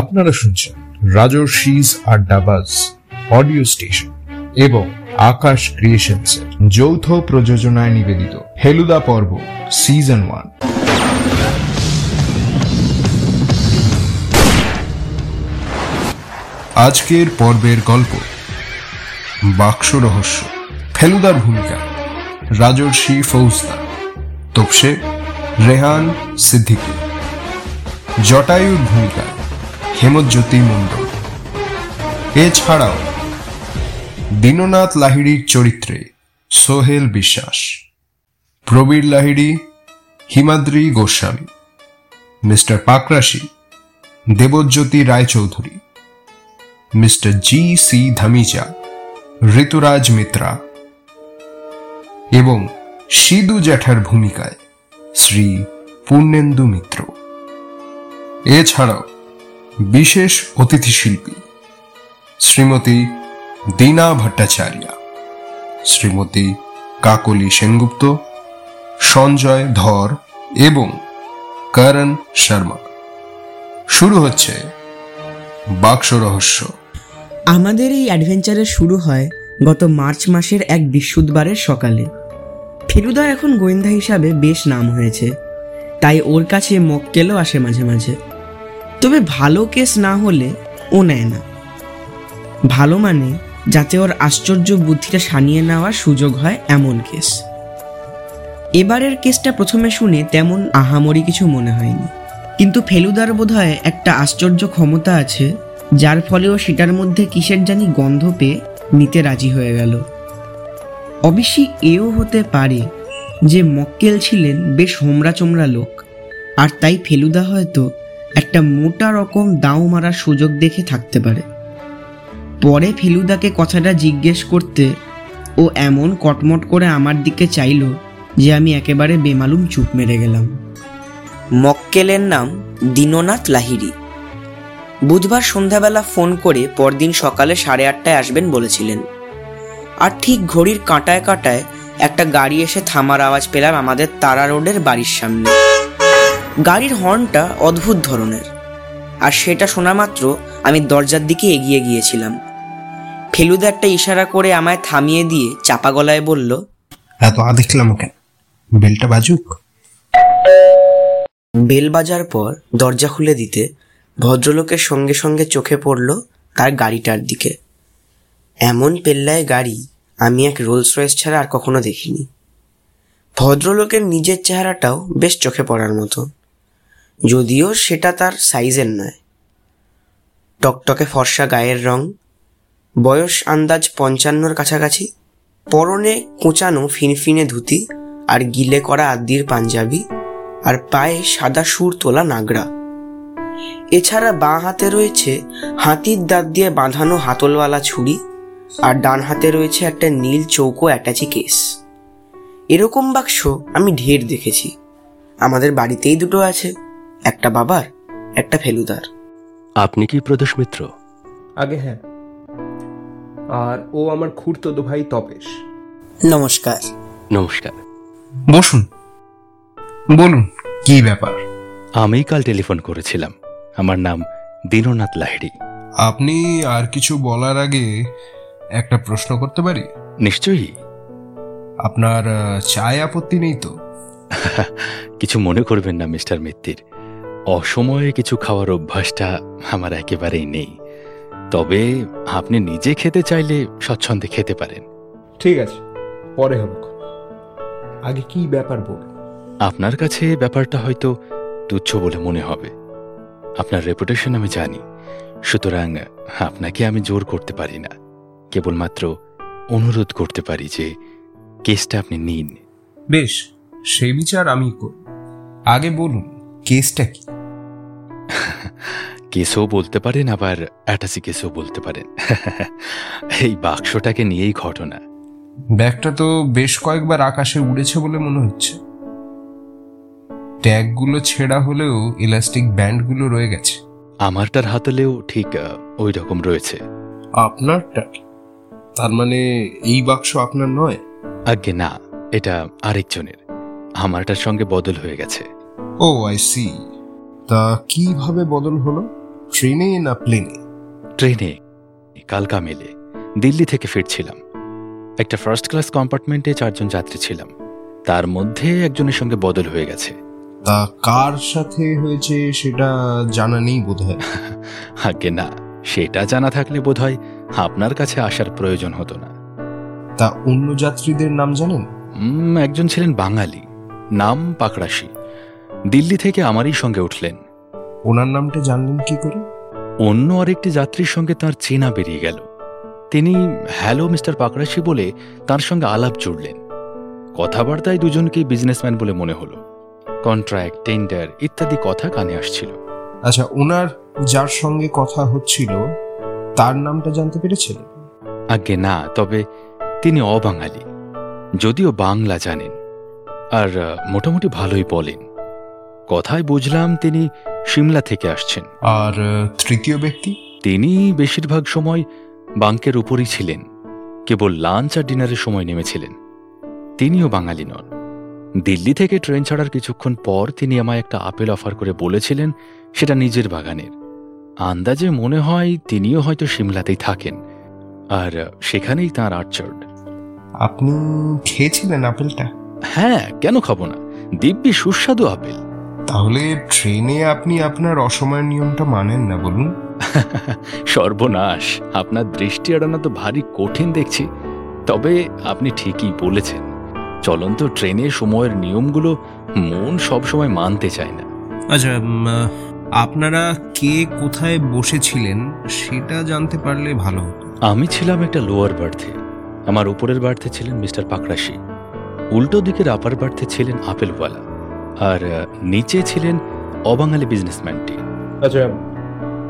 আপনারা শুনছেন রাজর্ষিজ আড্ডাবাজ audio station এবং আকাশ ক্রিয়েশনসের যৌথ প্রযোজনায় নিবেদিত ফেলুদা পর্ব সিজন ওয়ান। আজকের পর্বের গল্প, বাক্স রহস্য, ফেলুদার ভূমিকা, রাজর্ষি ফৌজদার, তোপসে রেহান সিদ্দিকী। জটায়ুর ভূমিকা হেমজ্যোতি মণ্ডল এছাড়াও, দীননাথ লাহিড়ির চরিত্রে Sohel Biswas, Prabir Lahiri, Himadri Goswami, Mr Pakrashi, Debjyoti Roychowdhury, Mr G C Dhamija, Rituraj Mitra এবং সিধু জ্যাঠার ভূমিকায় শ্রী পূর্ণেন্দু মিত্র। এছাড়াও বিশেষ অতিথি শিল্পী শ্রীমতী দীনা ভট্টাচার্য, শ্রীমতী কাকলি সেনগুপ্ত, সঞ্জয় ধর এবং করণ শর্মা। শুরু হচ্ছে বাক্স রহস্য। আমাদের এই অ্যাডভেঞ্চারের শুরু হয় গত মার্চ মাসের এক বৃহস্পতিবারের সকালে। ফেলুদার এখন গোয়েন্দা হিসাবে বেশ নাম হয়েছে। তাই ওর কাছে মক্কেলও আসে মাঝে মাঝে। তবে ভালো কেস না হলে ও নেয় না। ভালো মানে যাতে ওর আশ্চর্য বুদ্ধিটা সানিয়ে নেওয়ার সুযোগ হয় এমন কেস। এবারের কেসটা প্রথমে শুনে তেমন আহামরি কিছু মনে হয়নি। কিন্তু ফেলুদার বোধহয় একটা আশ্চর্য ক্ষমতা আছে, যার ফলে ও সেটার মধ্যে কিসের জানি গন্ধ পেয়ে নিতে রাজি হয়ে গেল। অবশ্যই এও হতে পারে যে মক্কেল ছিলেন বেশ হোমরা চোমরা লোক, আর তাই ফেলুদা হয়তো একটা মোটা রকম দাও মারার সুযোগ দেখে থাকতে পারে। পরে ফেলুদাকে কথাটা জিজ্ঞেস করতে ও এমন কটমট করে আমার দিকে চাইলো যে আমি একেবারে বেমালুম চুপ মেরে গেলাম। মক্কেলের নাম দীননাথ লাহিড়ি। বুধবার সন্ধ্যাবেলা ফোন করে পরদিন সকালে সাড়ে আটটায় আসবেন বলেছিলেন। আর ঠিক ঘড়ির কাঁটায় কাঁটায় একটা গাড়ি এসে থামার আওয়াজ পেলাম আমাদের তারা রোডের বাড়ির সামনে। গাড়ির হর্নটা অদ্ভুত ধরনের। আর সেটা শোনা মাত্র আমি দরজার দিকে এগিয়ে গিয়েছিলাম। ফেলুদা একটা ইশারা করে আমায় থামিয়ে দিয়ে চাপা গলায় বলল এত আ দেখলাম কেন বেলটা বাজুক? বেল বাজার পর দরজা খুলে দিতে ভদ্রলোকের সঙ্গে সঙ্গে চোখে পড়ল তার গাড়িটার দিকে। এমন পেল্লায় গাড়ি আমি এক রোলস রয়েস ছাড়া আর কখনো দেখিনি। ভদ্রলোকের নিজের চেহারাটাও বেশ চোখে পড়ার মতো। যদিও সেটা তার সাইজের নয়। টকটকে ফর্সা গায়ের রং, বয়স আন্দাজ পঞ্চান্নর কাছাকাছি, পরনে কোঁচানো ফিনফিনে ধুতি আর গিলে করা আদ্যির পাঞ্জাবি আর পায়ে সাদা সুর তোলা নাগরা। এছাড়া বাঁ হাতে রয়েছে হাতির দাঁত দিয়ে বাঁধানো হাতলওয়ালা ছুরি আর ডান হাতে রয়েছে একটা নীল চৌকো অ্যাটাচি কেস। এরকম বাক্স আমি ঢের দেখেছি। আমাদের বাড়িতেই দুটো আছে। একটা বাবার একটা ফেলুদার। আপনি কি প্রদোষ মিত্র? আগে হ্যাঁ। আর ও আমার খুঁড়তো ভাই তপেশ। নমস্কার। নমস্কার। বসুন। বলুন কি ব্যাপার? আমি কাল টেলিফোন করেছিলাম। আমার নাম দীননাথ লাহিড়ি। আপনি আর কিছু বলার আগে একটা প্রশ্ন করতে পারি? নিশ্চয়ই। আপনার চায় আপত্তি নেই তো? কিছু মনে করবেন না মিস্টার মিত্তির। অসময়ে কিছু খাওয়ার অভ্যাসটা আমার একেবারেই নেই। তবে আপনি নিজে খেতে চাইলে স্বচ্ছন্দে খেতে পারেন। ঠিক আছে পরে হবে। আগে কি ব্যাপার বল আপনার কাছে ব্যাপারটা হয়তো তুচ্ছ বলে মনে হবে। আপনার রেপুটেশন আমি জানি সুতরাং আপনাকে আমি জোর করতে পারি না। কেবলমাত্র অনুরোধ করতে পারি যে কেসটা আপনি নিন। বেশ সেই বিচার আমি করব। আগে বলুন কেসটা কি? কেসও বলতে পারেন আবার অ্যাটাসি কেসও বলতে পারেন। এই বাক্সটাকে নিয়েই ঘটনা। ব্যাগটা তো বেশ কয়েকবার আকাশে উড়েছে বলে মনে হচ্ছে। ট্যাগগুলো ছেঁড়া হলেও ইলাস্টিক ব্যান্ডগুলো রয়ে গেছে। আমারটার হাতলেও ঠিক ওই রকম রয়েছে। আপনারটা তার মানে এই বাক্স আপনার নয়? আজ্ঞে না এটা আরেকজনের। আমারটার সঙ্গে বদল হয়ে গেছে। ও আই সি তা কীভাবে বদল হলো? ট্রেনে না প্লেনে? ট্রেনে কালকা মেলে দিল্লি থেকে ফিরছিলাম। একটা ফার্স্ট ক্লাস কম্পার্টমেন্টে চারজন যাত্রী ছিলাম। তার মধ্যে একজনের সঙ্গে বদল হয়ে গেছে। তা কার সাথে হয়েছে সেটা জানা নেই বোধ হয় আগে না সেটা জানা থাকলে বোধহয় আপনার কাছে আসার প্রয়োজন হতো না। তা অন্য যাত্রীদের নাম জানেন? একজন ছিলেন বাঙালি নাম পাকড়াশি। দিল্লি থেকে আমারই সঙ্গে উঠলেন। ওনার নামটা জানলেন কি করে? অন্য আরেকটি যাত্রীর সঙ্গে তার চেনা বেরিয়ে গেল। তিনি হ্যালো মিস্টার পাকড়াশি বলে তার সঙ্গে আলাপ জুড়লেন। কথাবার্তায় দুজনকেই বিজনেসম্যান বলে মনে হলো। কন্ট্রাক্ট টেন্ডার ইত্যাদি কথা কানে আসছিল। আচ্ছা ওনার যার সঙ্গে কথা হচ্ছিল তার নামটা জানতে পেরেছিলেন? আগে না তবে তিনি অবাঙালি যদিও বাংলা জানেন। আর মোটামুটি ভালোই বলেন। কথায় বুঝলাম তিনি সিমলা থেকে আসছেন। আর তৃতীয় ব্যক্তি? তিনি বেশিরভাগ সময় বাঙ্কের উপরই ছিলেন। কেবল লাঞ্চ আর ডিনারের সময় নেমেছিলেন। তিনিও বাঙালি নন। দিল্লি থেকে ট্রেন ছাড়ার কিছুক্ষণ পর তিনি আমায় একটা আপেল অফার করে বলেছিলেন সেটা নিজের বাগানের। আন্দাজে মনে হয় তিনিও হয়তো সিমলাতেই থাকেন। আর সেখানেই তাঁর আর্চার্ড আপনি খেয়েছিলেন আপেলটা? হ্যাঁ কেন খাব না? দিব্যি সুস্বাদু আপেল। তাহলে ট্রেনে আপনি আপনার অসময়ের নিয়মটা মানেন না বলুন। সর্বনাশ। আপনার দৃষ্টি এড়ানো তো ভারী কঠিন দেখছি। তবে আপনি ঠিকই বলেছেন। চলন্ত ট্রেনে সময়ের নিয়মগুলো মন সবসময় মানতে চায় না। আচ্ছা আপনারা কে কোথায় বসেছিলেন সেটা জানতে পারলে ভালো হতো। আমি ছিলাম একটা লোয়ার বার্থে আমার উপরের বার্থে ছিলেন মিস্টার পাকরাশি উল্টো দিকের আপার বার্থে ছিলেন আপেলওয়ালা। আর নিচে ছিলেন অবাঙালি বিজনেসম্যানটি আচ্ছা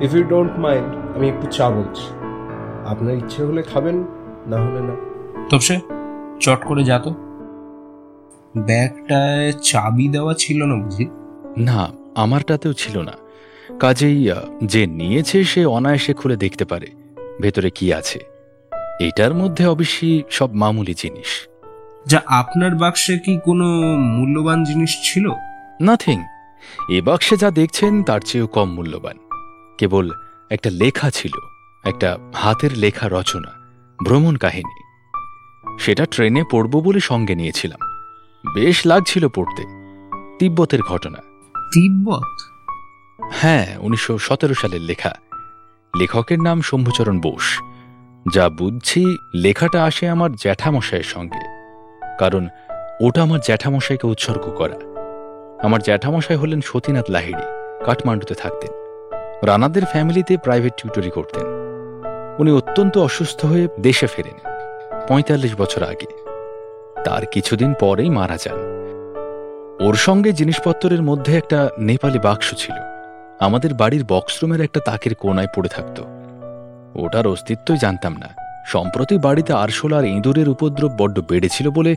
ইফ ইউ ডোন্ট মাইন্ড আমি একটু চা বলছি। আপনার ইচ্ছে হলে খাবেন না হলে না। তবসে চট করে যা তো। ব্যাগটায় চাবি দেওয়া ছিল না বুঝি? না আমারটাতেও ছিল না। কাজেই যে নিয়েছে সে অনায়াসে খুলে দেখতে পারে ভেতরে কি আছে। এটার মধ্যে অবশ্যই সব মামুলি জিনিস। যা আপনার বাক্সে কি কোনো মূল্যবান জিনিস ছিল? নাথিং এ বাক্সে যা দেখছেন তার চেয়েও কম মূল্যবান। কেবল একটা লেখা ছিল একটা হাতের লেখা রচনা ভ্রমণ কাহিনী। সেটা ট্রেনে পড়ব বলে সঙ্গে নিয়েছিলাম। বেশ লাগছিল পড়তে। তিব্বতের ঘটনা। তিব্বত? হ্যাঁ উনিশশো সতেরো সালের লেখা। লেখকের নাম শম্ভুচরণ বোস। যা বুঝছি লেখাটা আসে আমার জ্যাঠামশাইয়ের সঙ্গে। কারণ ওটা আমার জ্যাঠামশাইকে উৎসর্গ করা। আমার জ্যাঠামশাই হলেন সতীনাথ লাহিড়ি, কাঠমান্ডুতে থাকতেন। রানাদের ফ্যামিলিতে প্রাইভেট টিউটরি করতেন। উনি অত্যন্ত অসুস্থ হয়ে দেশে ফেরেন, পঁয়তাল্লিশ বছর আগে। তার কিছুদিন পরেই মারা যান। ওর সঙ্গে জিনিসপত্রের মধ্যে একটা নেপালি বাক্স ছিল। আমাদের বাড়ির বক্সরুমের একটা তাকের কোনায় পড়ে থাকত। ওটার অস্তিত্বই জানতাম না। সম্প্রতি বাড়িতে আরশোলা আর ইঁদুরের উপদ্রব বড্ড বেড়েছিল বলে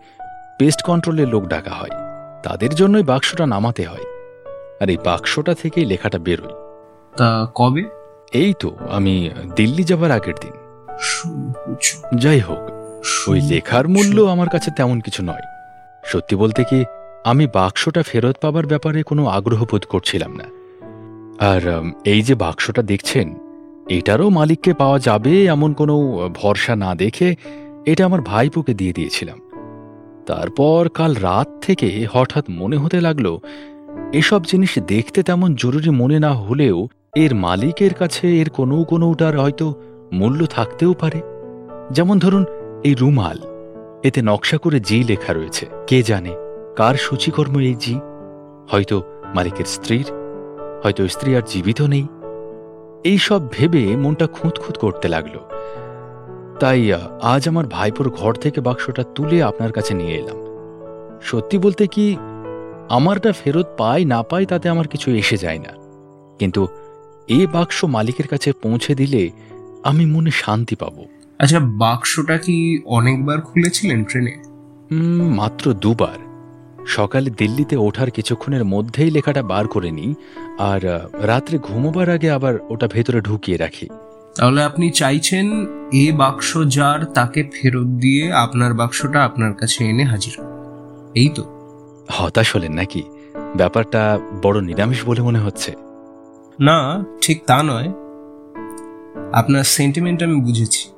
পেস্ট কন্ট্রোলের লোক ডাকা হয়। তাদের জন্যই বাক্সটা নামাতে হয়। আর এই বাক্সটা থেকেই লেখাটা বেরোয়। তা কবে? এই তো আমি দিল্লি যাবার আগের দিন। যাই হোক ওই লেখার মূল্য আমার কাছে তেমন কিছু নয়। সত্যি বলতে কি আমি বাক্সটা ফেরত পাবার ব্যাপারে কোনো আগ্রহ বোধ করছিলাম না। আর এই যে বাক্সটা দেখছেন এটারও মালিককে পাওয়া যাবে এমন কোনো ভরসা না দেখে এটা আমার ভাইপোকে দিয়ে দিয়েছিলাম। তারপর কাল রাত থেকে হঠাৎ মনে হতে লাগল, এসব জিনিস দেখতে তেমন জরুরি মনে না হলেও এর মালিকের কাছে এর কোনো কোনোটার হয়তো মূল্য থাকতেও পারে। যেমন ধরুন, এই রুমাল, এতে নকশা করে জি লেখা রয়েছে, কে জানে কার সূচিকর্ম এই জি? হয়তো মালিকের স্ত্রীর, হয়তো স্ত্রী আর জীবিত নেই। এই সব ভেবে মনটা খুঁতখুত করতে লাগল। তাই আজ আমার ভাইপোর ঘর থেকে বাক্সটা তুলে আপনার কাছে নিয়ে এলাম। সত্যি বলতে কি আমারটা ফেরত পাই না পাই তাতে আমার কিছু এসে যায় না। কিন্তু এ বাক্স মালিকের কাছে পৌঁছে দিলে আমি মনে শান্তি পাবো। আচ্ছা বাক্সটা কি অনেকবার খুলেছিলেন ট্রেনে? মাত্র দুবার। সকালে দিল্লিতে ওঠার কিছুক্ষণের মধ্যেই লেখাটা বার করে নিই আর রাত্রে ঘুমোবার আগে আবার ওটা ভেতরে ঢুকিয়ে রাখি। তাহলে আপনি চাইছেন এ বাক্স যার তাকে ফেরত দিয়ে আপনার বাক্সটা আপনার কাছে এনে হাজির এই তো। হতাশ হলেন নাকি? ব্যাপারটা বড় নিরামিষ বলে মনে হচ্ছে। না ঠিক তা নয়। আপনার সেন্টিমেন্ট আমি বুঝেছি।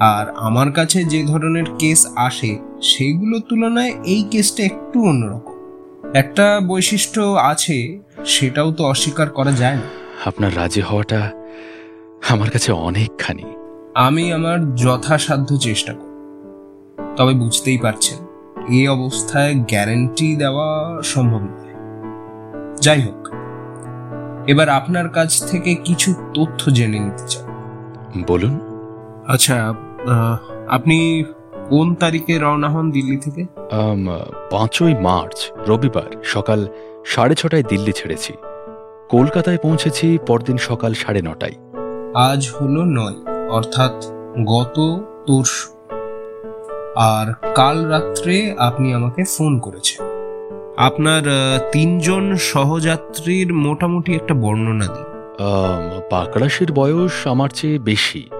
আর আমার কাছে যে ধরনের কেস আসে সেইগুলোর তুলনায় এই কেসটা একটু অন্যরকম। একটা বৈশিষ্ট্য আছে সেটাও তো অস্বীকার করা যায় না। আপনার রাজি হওয়াটা আমার কাছে অনেকখানি। আমি আমার যথাসাধ্য চেষ্টা করি। তবে বুঝতেই পারছেন এই অবস্থায় গ্যারান্টি দেওয়া সম্ভব নয়। যাই হোক এবার আপনার কাছ থেকে কিছু তথ্য জেনে নিতে চাই। বলুন। আচ্ছা আপনি কোন তারিখে রওনা হন দিল্লি থেকে? পাঁচই মার্চ রবিবার সকাল সাড়ে ছটায় দিল্লি ছেড়েছি। কলকাতায় পৌঁছেছি পরদিন সকাল সাড়ে নটায়। আজ হলো নয় অর্থাৎ গত তরশু। আর কাল রাত্রে আপনি আমাকে ফোন করেছেন। আপনার তিনজন সহযাত্রীর মোটামুটি একটা বর্ণনা দিন। পাকড়াশির বয়স আমার চেয়ে বেশি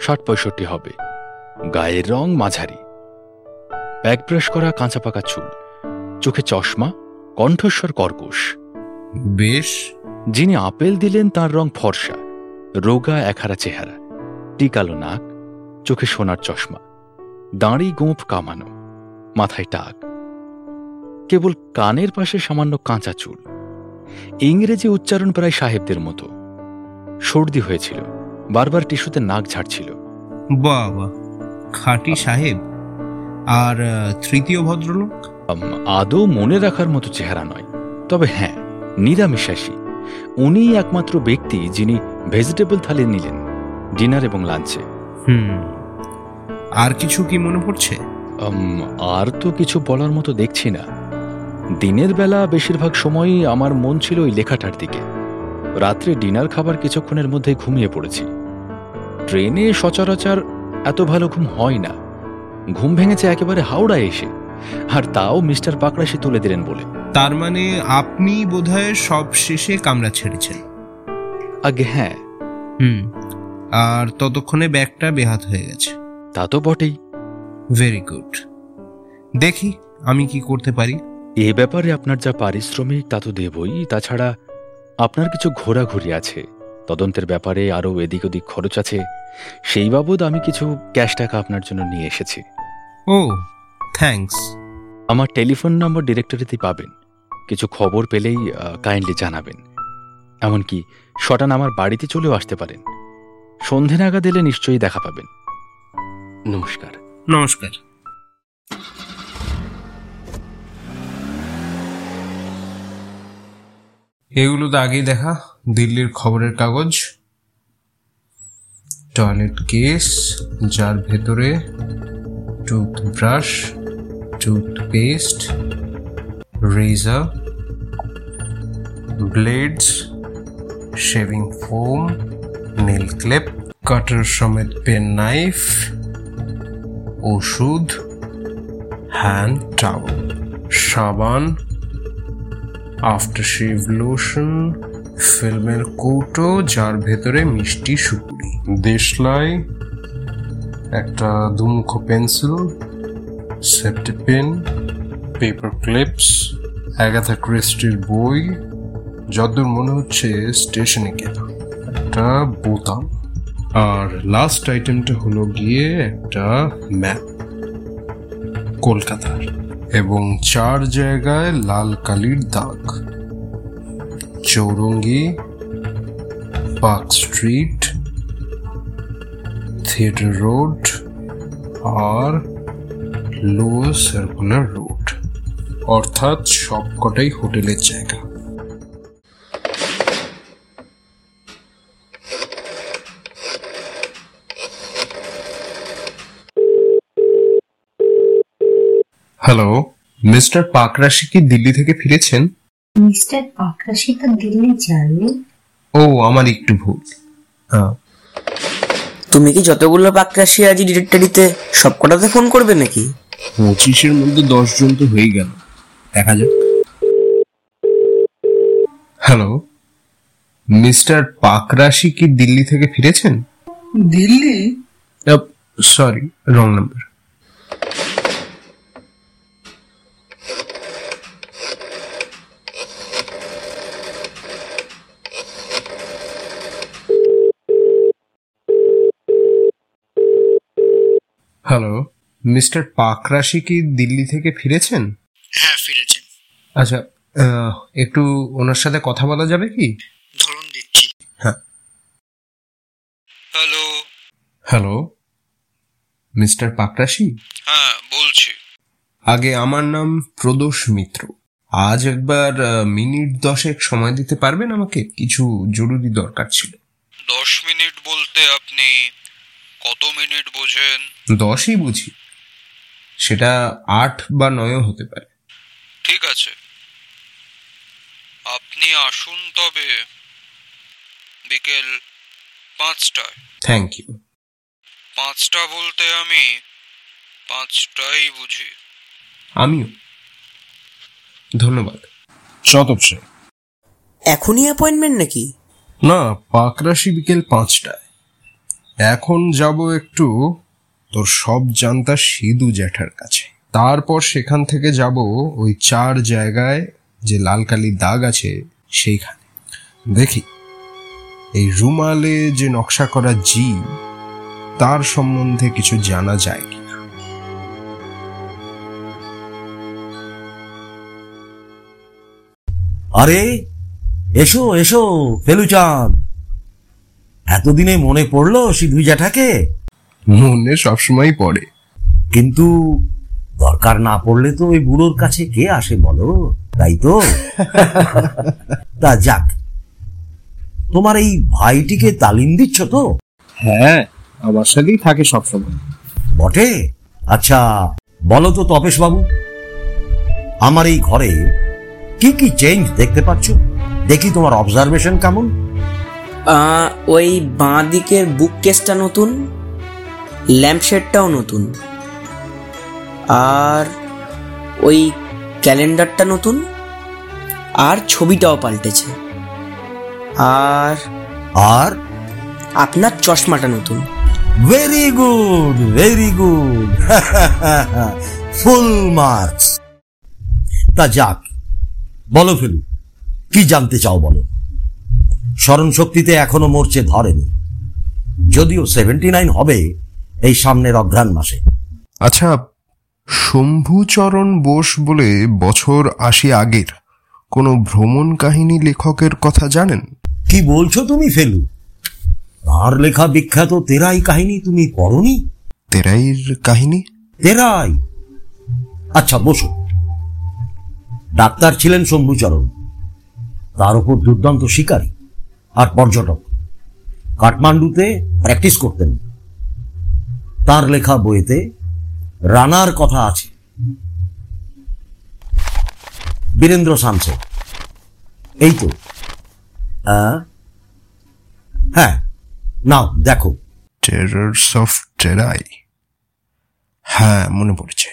ষাট পঁয়ষট্টি হবে। গায়ের রং মাঝারি। ব্যাক ব্রাশ করা কাঁচা পাকা চুল। চোখে চশমা কণ্ঠস্বর কর্কশ। বেশ। যিনি আপেল দিলেন তার রং ফর্সা রোগা একহারা চেহারা। টিকালো নাক চোখে সোনার চশমা। দাঁড়ি গোঁফ কামানো মাথায় টাক। কেবল কানের পাশে সামান্য কাঁচা চুল। ইংরেজি উচ্চারণ প্রায় সাহেবদের মতো। সর্দি হয়েছিল বারবার টিস্যুতে নাক ঝাড়ছিল। বাবা। খাটি সাহেব আর তৃতীয় ভদ্রলোক? আদৌ মনে রাখার মতো চেহারা নয়। তবে হ্যাঁ নিরামিষাসী উনিই একমাত্র ব্যক্তি যিনি ভেজিটেবল থালি নিলেন ডিনার এবং লাঞ্চে। হুম আর কিছু কি মনে পড়ছে? আর তো কিছু বলার মতো দেখছি না। দিনের বেলা বেশিরভাগ সময়ই আমার মন ছিল ওই লেখাটার দিকে। রাত্রে ডিনার খাবার কিছুক্ষণের মধ্যে ঘুমিয়ে পড়েছি। ট্রেনে সচরাচর এত ভালো ঘুম হয় না। ঘুম ভেঙেছে একেবারে হাওড়ায় এসে। আর তাও মিস্টার পাকড়াশি তুলে দিলেন বলে। তার মানে আপনি বোধহয় সব শেষে কামরা ছেড়েছেন। আগে হ্যাঁ। হুম। আর ততক্ষণে ব্যাগটা বেহাত হয়ে গেছে। তা তো বটেই। ভেরি গুড দেখি আমি কি করতে পারি। এ ব্যাপারে আপনার যা পারিশ্রমিক তা তো দেবই। তাছাড়া আপনার কিছু ঘোরাঘুরি আছে। তদন্তের ব্যাপারে আরও এদিক ওদিক খরচ আছে সেই বাবদ আমি কিছু ক্যাশ টাকা আপনার জন্য নিয়ে এসেছি। ও থ্যাঙ্কস। আমার টেলিফোন নম্বর ডিরেক্টরিতেই পাবেন। কিছু খবর পেলেই কাইন্ডলি জানাবেন। এমনকি শটান আমার বাড়িতে চলেও আসতে পারেন। সন্ধে নাগাদ এলে নিশ্চয়ই দেখা পাবেন। নমস্কার। নমস্কার। এগুলো তো আগেই দেখা। দিল্লির খবরের কাগজ, টয়লেট কেস, যার ভেতরে toothbrush toothpaste razor blades shaving foam nail clip cutter সমেত পেন নাইফ ওষুধ হ্যান্ড টাওয়াল সাবান আফটার শেভ লোশন ফিল্মের কৌটো যার ভেতরে মিষ্টি সুপুরি দেশলাই একটা দুমুখ pencil safety pen paper clips Agatha ক্রিস্টির বই যতদূর মনে হচ্ছে স্টেশনে কেনা একটা বোতাম। আর লাস্ট আইটেমটা হলো গিয়ে একটা ম্যাপ কলকাতার। এবং চার জায়গায় লাল কালির দাগ। Chowringhee, Park Street, Theatre Road আর লোয়ার সার্কুলার রোড। অর্থাৎ সবকটাই হোটেলের জায়গা। হ্যালো মিস্টার পাকরাশি কি দিল্লি থেকে ফিরেছেন? মিস্টার পাকরাশি তো দিল্লি যাননি। ও আমার একটু ভুল। হ্যাঁ তুমি কি যতগুলো পাকরাশি আজ ডিরেক্টরিতে সবকটাতে ফোন করবে নাকি? পঁচিশের মধ্যে দশ জন তো হয়ে গেল। দেখা যাক। হ্যালো মিস্টার পাকরাশি কি দিল্লি থেকে ফিরেছেন? Delhi? Sorry wrong number hello Mr Pakrashi কি দিল্লি থেকে ফিরেছেন? হ্যাঁ ফিরেছেন। আচ্ছা একটু ওনার সাথে কথা বলা যাবে কি? ধরুন দিচ্ছি। হ্যাঁ। হ্যালো। Hello Mr Pakrashi? হ্যাঁ বলছি। আগে আমার নাম প্রদোষ মিত্র। আজ একবার মিনিট দশেক সময় দিতে পারবেন আমাকে? কিছু জরুরি দরকার ছিল। দশ মিনিট বলতে আপনি কত মিনিট বোঝেন? দশই বুঝি। সেটা আট বা নয়ও হতে পারে। ঠিক আছে। আপনি আসুন তবে বিকেল পাঁচটায়। থ্যাংক ইউ পাঁচটা বলতে আমি পাঁচটাই বুঝি। আমিও। ধন্যবাদ। চতপসে এখনই অ্যাপয়েন্টমেন্ট নাকি? না পাকরাশি বিকেল পাঁচটায়। এখন যাব একটু তোর সব জানতা সিধু জ্যাঠার কাছে। তারপর সেখান থেকে যাব ওই চার জায়গায় যে লাল কালির দাগ আছে সেইখানে। দেখি, এই রুমালে যে নকশা করা জি তার সম্বন্ধে কিছু জানা যায় কি আরে, এসো এসো, ফেলুচাঁদ। এতদিনে মনে পড়ল সিধু জ্যাঠাকে? মনে সবসময় পড়ে। কিন্তু দরকার না পড়লে তো ওই বুড়োর কাছে কে আসে বলো? তাই তো? তা যাক। তোমার এই ভাইটিকে তালিম দিচ্ছ তো? হ্যাঁ আমার সাথেই থাকে সবসময়। বটে? আচ্ছা বলো তো তপেশ বাবু আমার এই ঘরে কি কি চেঞ্জ দেখতে পাচ্ছ? দেখি তোমার অবজারভেশন কেমন। ওই বাঁ দিকের বুক কেসটা নতুন ল্যাম্পশেডটাও নতুন আর ওই ক্যালেন্ডারটা নতুন আর ছবিটাও পাল্টেছে আর আর? আপনার চশমাটা নতুন। Very good very good full marks তা যাক বলো ফেলু কি জানতে চাও বলো? স্মরণ শক্তিতে এখনও মরচে ধরেনি। যদিও সেভেন্টি নাইন হবে এই সামনের অঘ্রাণ মাসে। আচ্ছা শম্ভুচরণ বোস বলে বছর আশি আগের কোনো ভ্রমণ কাহিনী লেখকের কথা জানেন? কি বলছো তুমি ফেলু? তার লেখা বিখ্যাত তেরাই কাহিনী তুমি পড়নি? তেরাইর কাহিনী? তেরাই? আচ্ছা বসো। ডাক্তার ছিলেন শম্ভুচরণ। তার উপর দুর্দান্ত শিকারী। আর পর্যটক। কাঠমান্ডুতে প্র্যাকটিস করতেন। তার লেখা বইতে রানার কথা আছে। বীরেন্দ্র সামসে এই তো। হ্যাঁ নাও দেখো। টেরার্স অফ টেরাই হ্যাঁ মনে পড়ছে।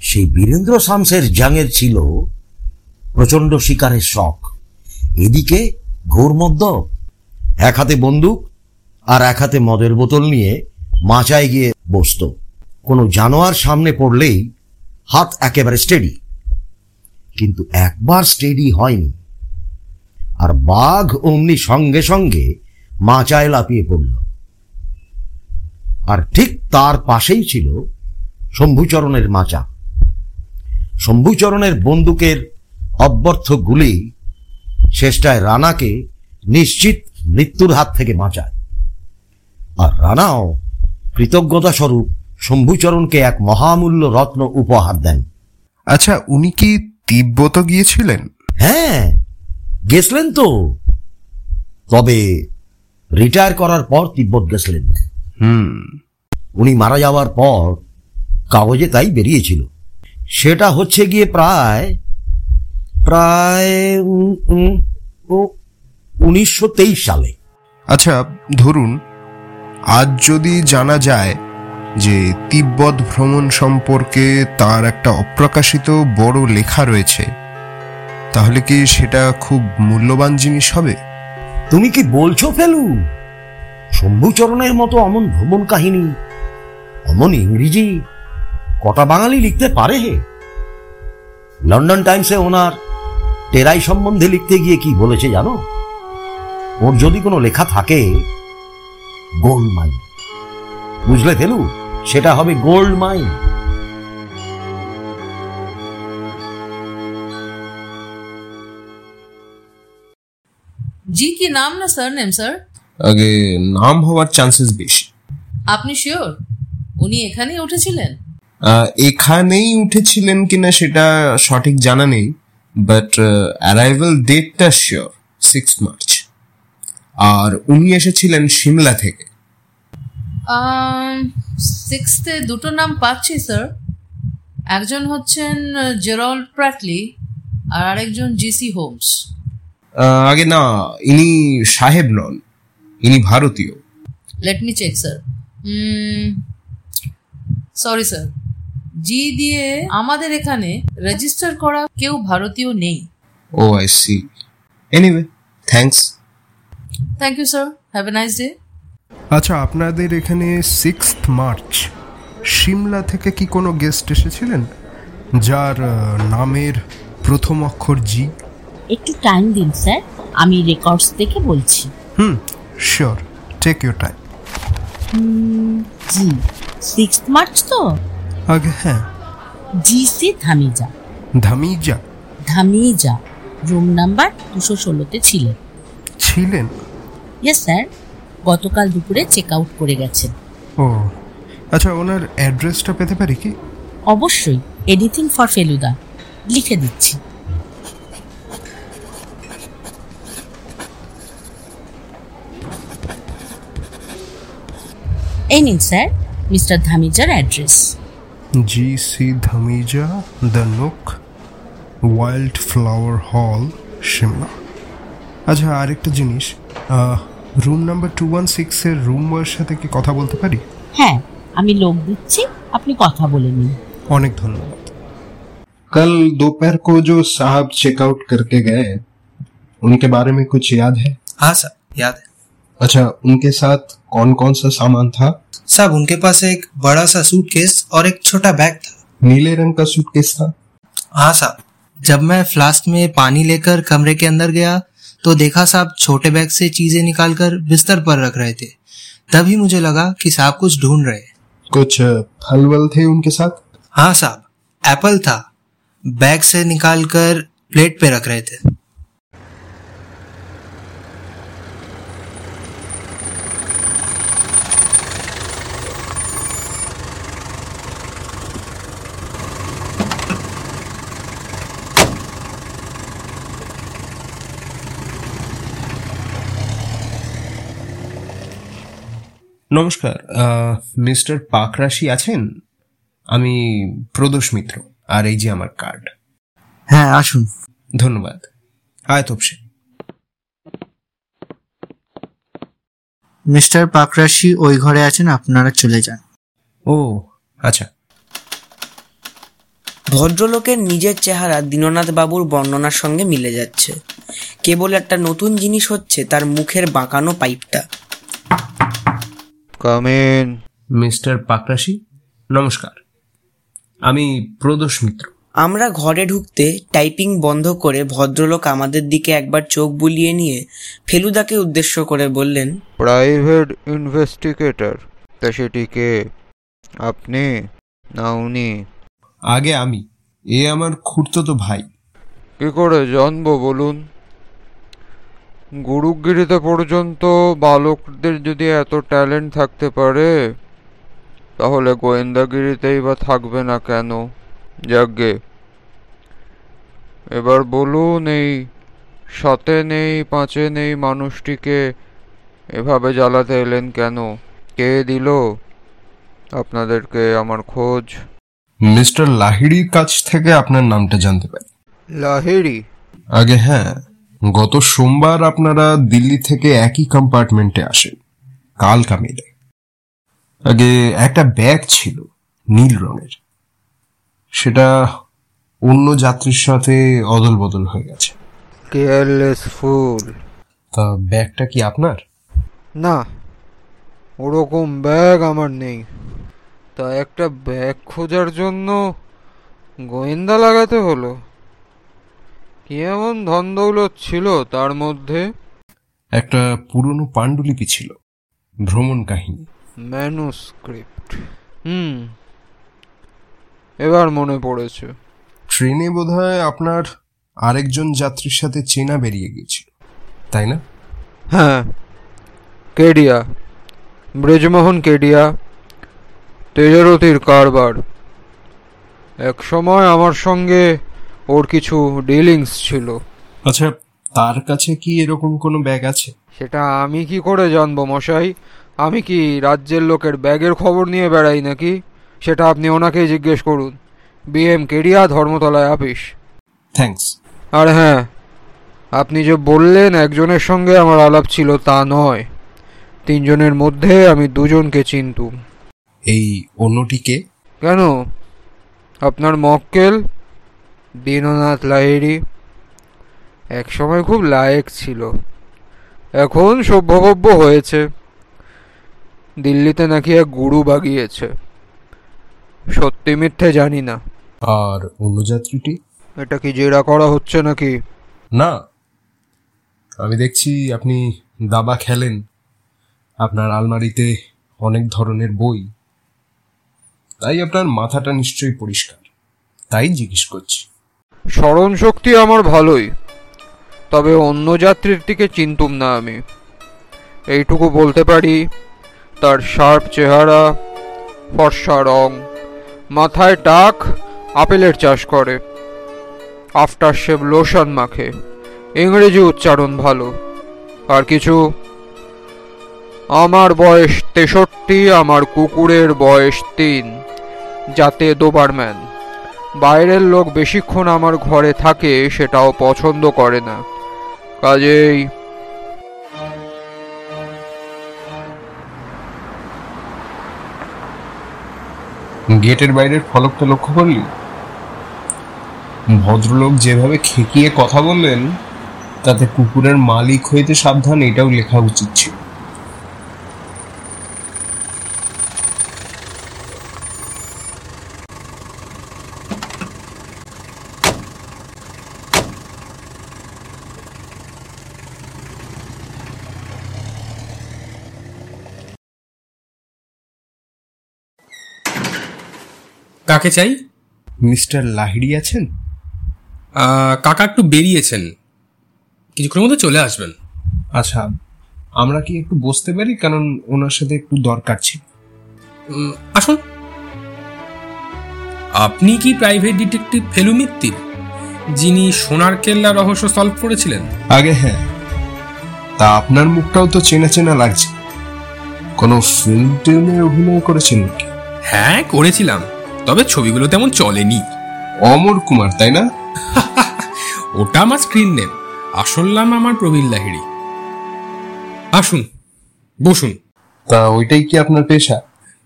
সেই বীরেন্দ্র শামসের জাঙের ছিল প্রচণ্ড শিকারের শখ। এদিকে ঘোর ঘোরমদ্য এক হাতে বন্দুক আর এক হাতে মদের বোতল নিয়ে মাচায় গিয়ে বসত। কোনো জানোয়ার সামনে পড়লেই হাত একেবারে স্টেডি কিন্তু একবার স্টেডি হয়নি। আর বাঘ অমনি সঙ্গে সঙ্গে মাচায় লাপিয়ে পড়ল। আর ঠিক তার পাশেই ছিল শম্ভুচরণের মাচা। শম্ভুচরণের বন্দুকের অব্যর্থ গুলি শেষটায় রানাকে নিশ্চিত মৃত্যুর হাত থেকে বাঁচায়। আর রানাও কৃতজ্ঞতা স্বরূপ শম্ভুচরণকে এক মহামূল্য রত্ন উপহার দেন। আচ্ছা উনি কি তিব্বত গিয়েছিলেন? হ্যাঁ গেছলেন তো। তবে রিটায়ার করার পর তিব্বত গেছিলেন। হুম। উনি মারা যাওয়ার পর কাগজে তাই বেরিয়েছিল। সেটা হচ্ছে গিয়ে প্রায় প্রায় উনিশশো তেইশ সালে। আচ্ছা ধরুন আজ যদি জানা যায় যে তিব্বত ভ্রমণ সম্পর্কে তার একটা অপ্রকাশিত বড় লেখা রয়েছে তাহলে কি সেটা খুব মূল্যবান জিনিস হবে? তুমি কি বলছো ফেলু? শম্ভুচরণের মতো অমন ভ্রমণ কাহিনী অমন ইংরেজি কটা বাঙালি লিখতে পারে হে? লন্ডন টাইমসে ওনার টেরাই সম্বন্ধে লিখতে গিয়ে কি বলেছে জানো? ওর যদি কোনো লেখা থাকে গোল্ড মাইন বুঝলে ফেলু সেটা হবে গোল্ড মাইন জি কি নাম না স্যার নেম স্যার আগে নাম হওয়ার চান্সেস বেশি। আপনি শিওর উনি এখানেই উঠেছিলেন? আহ, এখানেই উঠেছিলেন কিনা সেটা সঠিক জানা নেই বাট অ্যারাইভাল ডেটটা শিওর সিক্স মার্চ আর উনি এসেছিলেন সিমলা থেকে। সিক্সথে দুটো নাম পাচ্ছি স্যার একজন হচ্ছেন জেরল্ড প্র্যাটলি আর আরেকজন জিসি হোমস আগে না ইনি সাহেব নন ইনি ভারতীয়। Let me check sir sorry sir G দিয়ে আমাদের এখানে রেজিস্টার করা কেউ ভারতীয় নেই। ও I see anyway thanks thank you sir have a nice day আচ্ছা আপনাদের এখানে সিক্সথ মার্চ সিমলা থেকে কি কোনো গেস্ট এসেছিলেন? যার নামের প্রথম অক্ষর জি একটু টাইম দিন স্যার আমি রেকর্ডস দেখে বলছি। হুম sure take your time G six March তো? আগে হ্যাঁ। জি সে ধামিজা। ধামিজা? ধামিজা। রুম নাম্বার দুশো ষোলোতে ছিলেন। ছিলেন? ইয়েস স্যার গতকাল দুপুরে চেক আউট করে গেছেন। ও। আচ্ছা ওনার অ্যাড্রেসটা পেতে পারি কি? অবশ্যই। এনিথিং ফর ফেলুদা লিখে দিচ্ছি। এই নিন sir mister ধামিজার address G C Dhamija the Nook Wild Flower Hall Shimla আচ্ছা আরেকটা জিনিস। রুম নাম্বার টু ওয়ান সিক্সের রুম বয়ের সাথে কি কথা বলতে পারি হ্যাঁ আমি লোক দিচ্ছি আপনি কথা বলে নিন অনেক ধন্যবাদ कल दोपहर को जो साहब चेकआउट करके गए उनके बारे में कुछ याद है हाँ सर याद है अच्छा उनके साथ कौन कौन सा सामान था साहब उनके पास एक बड़ा सा सूटकेस और एक छोटा बैग था नीले रंग का सूटकेस था हाँ साहब जब मैं फ्लास्क में पानी लेकर कमरे के अंदर गया तो देखा साहब छोटे बैग से चीज़ें निकालकर बिस्तर पर रख रहे थे। तभी मुझे लगा कि साहब कुछ ढूंढ रहे कुछ फल वल थे उनके साथ? हाँ साहब एप्पल था। बैग से निकालकर प्लेट पे रख रहे थे। নমস্কার মিস্টার পাকরাশি আছেন? আমি প্রদোষ মিত্র আর এই যে আমার কার্ড। হ্যাঁ আসুন। ধন্যবাদ। আয় তপসে। মিস্টার পাকরাশি ওই ঘরে আছেন আপনারা চলে যান। ও আচ্ছা। ভদ্রলোকের নিজের চেহারা দীননাথ বাবুর বর্ণনার সঙ্গে মিলে যাচ্ছে। কেবল একটা নতুন জিনিস হচ্ছে তার মুখের বাঁকানো পাইপটা। কামেন মিস্টার পাকরাশি নমস্কার। আমি প্রদোষ মিত্র। আমরা ঘরে ঢুকতে টাইপিং বন্ধ করে ভদ্রলোক আমাদের দিকে একবার চোখ বুলিয়ে নিয়ে ফেলুদাকে উদ্দেশ্য করে বললেন প্রাইভেট ইনভেস্টিগেটর তা সেটিকে আপনি? না উনি? আগে আমি। এ আমার খুঁড়তো তো ভাই। কি করে জানব বলুন? গুরুগিরিতে পর্যন্ত বালকদের যদি এত ট্যালেন্ট থাকতে পারে তাহলে গোয়েন্দাগিরিতেই বা থাকবে না কেন? যাজ্ঞে এবার বলুন এই সাতে নেই পাঁচে নেই মানুষটিকে এভাবে জ্বালাতে এলেন কেন? কে দিল? আপনাদেরকে আমার খোঁজ। মিস্টার লাহিড়ির কাছ থেকে আপনার নামটা জানতে পারি। লাহিড়ি? আগে হ্যাঁ। গত সোমবার আপনারা দিল্লি থেকে একই কম্পার্টমেন্টে আসেন কালকা মিলে আগে একটা ব্যাগ ছিল নীল রঙের। সেটা অন্য যাত্রীর সাথে অদল বদল হয়ে গেছে। কেয়ারলেস ফুল তা ব্যাগটা কি আপনার? না ওরকম ব্যাগ আমার নেই। তা একটা ব্যাগ খোঁজার জন্য গোয়েন্দা লাগাতে হলো। কি এমন ধন দৌলত ছিল তার মধ্যে? একটা পুরনো পাণ্ডুলিপি ছিল ভ্রমণ কাহিনী। ম্যানুস্ক্রিপ্ট। হুম এবার মনে পড়েছে। ট্রেনে বোধহয় আপনার আরেকজন যাত্রীর সাথে চেনা বেরিয়ে গিয়েছিল তাই না? হ্যাঁ কেডিয়া ব্রেজমোহন কেডিয়া তেজারতির কারবার। এক সময় আমার সঙ্গে ওর কিছু ডিলিংস ছিল। আচ্ছা তার কাছে কি এরকম কোনো ব্যাগ আছে? সেটা আমি কি করে জানব মশাই? আমি কি রাজ্যের লোকের ব্যাগের খবর নিয়ে বেড়াই নাকি? সেটা আপনি ওনাকেই জিজ্ঞেস করুন। বিএম কেডিয়া ধর্মতলায় আপিস। থ্যাঙ্কস আর হ্যাঁ আপনি যে বললেন একজনের সঙ্গে আমার আলাপ ছিল তা নয়। তিনজনের মধ্যে আমি দুজনকে চিনতুম। এই অন্যটিকে? কেন? আপনার মক্কেল দীননাথ লাহিড়ি। এক সময় খুব লায়েক ছিল। এখন সভ্যভব্য হয়েছে। দিল্লিতে নাকি এক গুরু বাগিয়েছে। সত্যি মিথ্যে জানি না। আর অন্য যাত্রীটি? এটা কি জেরা করা হচ্ছে নাকি? না। আমি দেখছি আপনি দাবা খেলেন। আপনার আলমারিতে অনেক ধরনের বই। তাই আপনার মাথাটা নিশ্চয়ই পরিষ্কার। তাই জিজ্ঞেস করছি। স্মরণ শক্তি আমার ভালোই, তবে অন্য যাত্রীর দিকে চিনতুম না আমি। এইটুকু বলতে পারি, তার শার্প চেহারা, ফর্সা রং, মাথায় টাক, আপেলের চাষ করে। আফটার শেভ লোশন মাখে, ইংরেজি উচ্চারণ ভালো। আর কিছু? আমার বয়স তেষট্টি, আমার কুকুরের বয়স তিন যাতে দোবারম্যান। বাইরের লোক বেশিক্ষণ আমার ঘরে থাকে সেটাও পছন্দ করে না। কাজেই গেটের বাইরের ফলকটা লক্ষ্য করলি? ভদ্রলোক যেভাবে খেকিয়ে কথা বললেন, তাতে কুকুরের মালিক হইতে সাবধান, এটাও লেখা উচিত ছিল। কাকে চাই? মিস্টার লাহিড়ি আছেন? কাকা একটু বেরিয়েছেন। কিছুক্ষণের মধ্যে চলে আসবেন। আচ্ছা আমরা কি একটু বসতে পারি? কারণ ওনার সাথে একটু দরকার ছিল। আসুন। আপনি কি প্রাইভেট ডিটেকটিভ ফেলু মিত্তির যিনি সোনার কেল্লা রহস্য সলভ করেছিলেন? আগে হ্যাঁ তা আপনার মুখটাও তো চেনা চেনা লাগছে। কোনো ফিল্ম টিল্মে অভিনয় করেছেন নাকি? হ্যাঁ করেছিলাম। তবে ছবিগুলো তেমন চলেনি। অমর কুমার তাই না? ওটা আমার স্ক্রিন নেম আসল নাম আমার প্রবীর লাহিড়ি। আসুন বসুন। তা ওইটাই কি আপনার পেশা?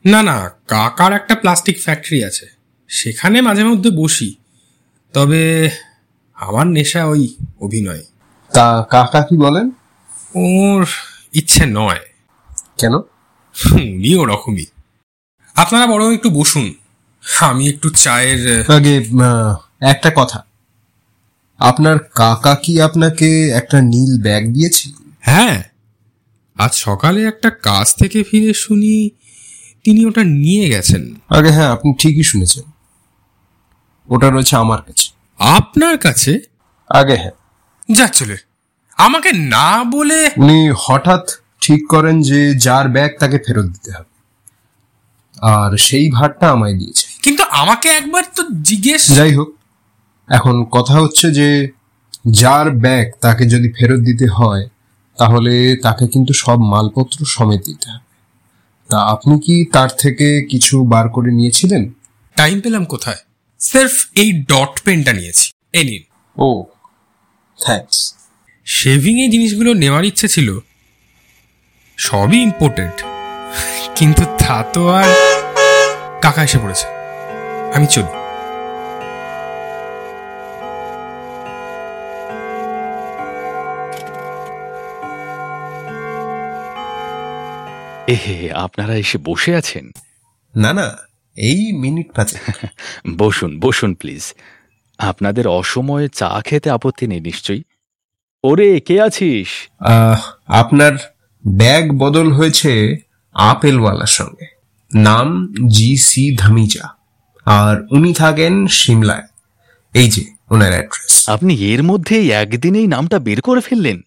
না না কাকার একটা প্লাস্টিক ফ্যাক্টরি আছে। সেখানে মাঝে মধ্যে বসি। তবে আমার নেশা ওই অভিনয়। তা কাকা কি বলেন? ওর ইচ্ছে নয়। কেন? উনি ওরকমই। আপনারা বরং একটু বসুন। আমি একটু চায়ের আগে একটা কথা। আপনার কাকা কি আপনাকে একটা নীল ব্যাগ দিয়েছিল? হ্যাঁ। আজ সকালে একটা কাজ থেকে ফিরে শুনি তিনি ওটা নিয়ে গেছেন। আগে হ্যাঁ আপনি ঠিকই শুনেছেন। ওটা রয়েছে আমার কাছে। আপনার কাছে? আগে হ্যাঁ। যা চলে। আমাকে না বলে উনি হঠাৎ ঠিক করেন যে যার ব্যাগ তাকে ফেরত দিতে হবে। আর সেই ভারটা আমায় দিয়েছে। আমাকে একবার তো জিজ্ঞেস যাই হোক এখন কথা হচ্ছে যে যার ব্যাগ তাকে যদি ফেরত দিতে হয় তাহলে তাকে কিন্তু সব মালপত্র সমেত দিতে হবে। তা আপনি কি তার থেকে কিছু বার করে নিয়েছিলেন? টাইম পেলাম কোথায়? সির্ফ এই ডট পেনটা নিয়েছি। এ নিন। ও থ্যাঙ্কস। শেভিং এই জিনিসগুলো নেওয়ার ইচ্ছে ছিল। সবই ইম্পর্টেন্ট কিন্তু তা তো আর কাকা এসে পড়েছে। আমি চলি। এহে আপনারা এসে বসে আছেন? না না এই মিনিট পাঁচে বসুন বসুন প্লিজ। আপনাদের অসময়ে চা খেতে আপত্তি নেই নিশ্চয়ই? ওরে কে আছিস? আপনার ব্যাগ বদল হয়েছে আপেলওয়ালার সঙ্গে। নাম জি সি ধামিজা। আর উনি থাকেন সিমলায়। এই যে ওনার অ্যাড্রেস। আপনি এর মধ্যেই একদিনেই নামটা বের করে ফেললেন।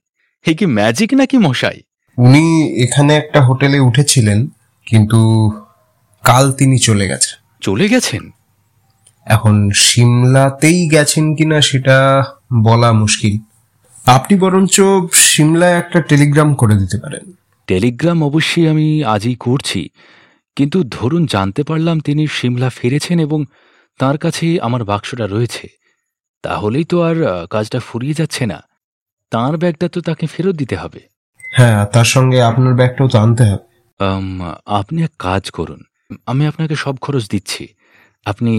হে কি ম্যাজিক নাকি মশাই? উনি এখানে একটা হোটেলে উঠেছিলেন কিন্তু কাল তিনি চলে গেছেন। চলে গেছেন? এখন সিমলাতেই গেছেন কিনা সেটা বলা মুশকিল। আপনি বরঞ্চ সিমলায় একটা টেলিগ্রাম করে দিতে পারেন। টেলিগ্রাম অবশ্যই আমি আজই করছি। কিন্তু ধরুন জানতে পারলাম তিনি সিমলা ফিরেছেন এবং তার কাছে আমার বাক্সটা রয়েছে। তাহলেই তো আর কাজটা ফুরিয়ে যাচ্ছে না। তার ব্যাগটা তো তাকে ফেরত দিতে হবে। হ্যাঁ তার সঙ্গে আপনার ব্যাগটাও তো আনতে হবে আপনি এক কাজ করুন। আমি আপনাকে সব খরচ দিচ্ছি। আপনি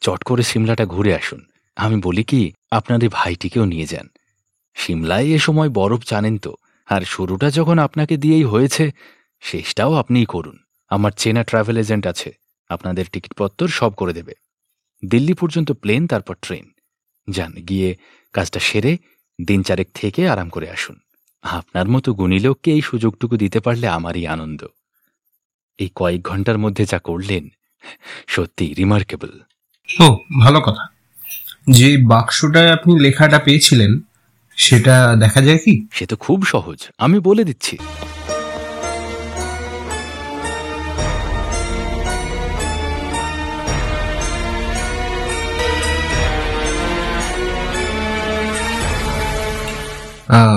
চট করে সিমলাটা ঘুরে আসুন। আমি বলি কি আপনার এই ভাইটিকেও নিয়ে যান। সিমলায় এ সময় বরফ জানেন তো আর শুরুটা যখন আপনাকে দিয়েই হয়েছে শেষটাও আপনিই করুন। আমার চেনা ট্রাভেল এজেন্ট আছে। আপনাদের টিকিটপত্র সব করে দেবে। দিল্লি পর্যন্ত প্লেন তারপর ট্রেন। যান গিয়ে কাজটা সেরে দিন চারেক থেকে আরাম করে আসুন। আপনার মতো গুণী লোককে এই সুযোগটুকু দিতে পারলে আমারই আনন্দ। এই কয়েক ঘণ্টার মধ্যে যা করলেন সত্যি রিমার্কেবল ও ভালো কথা। যে বাক্সটায় আপনি লেখাটা পেয়েছিলেন সেটা দেখা যায় কি? সে তো খুব সহজ আমি বলে দিচ্ছি।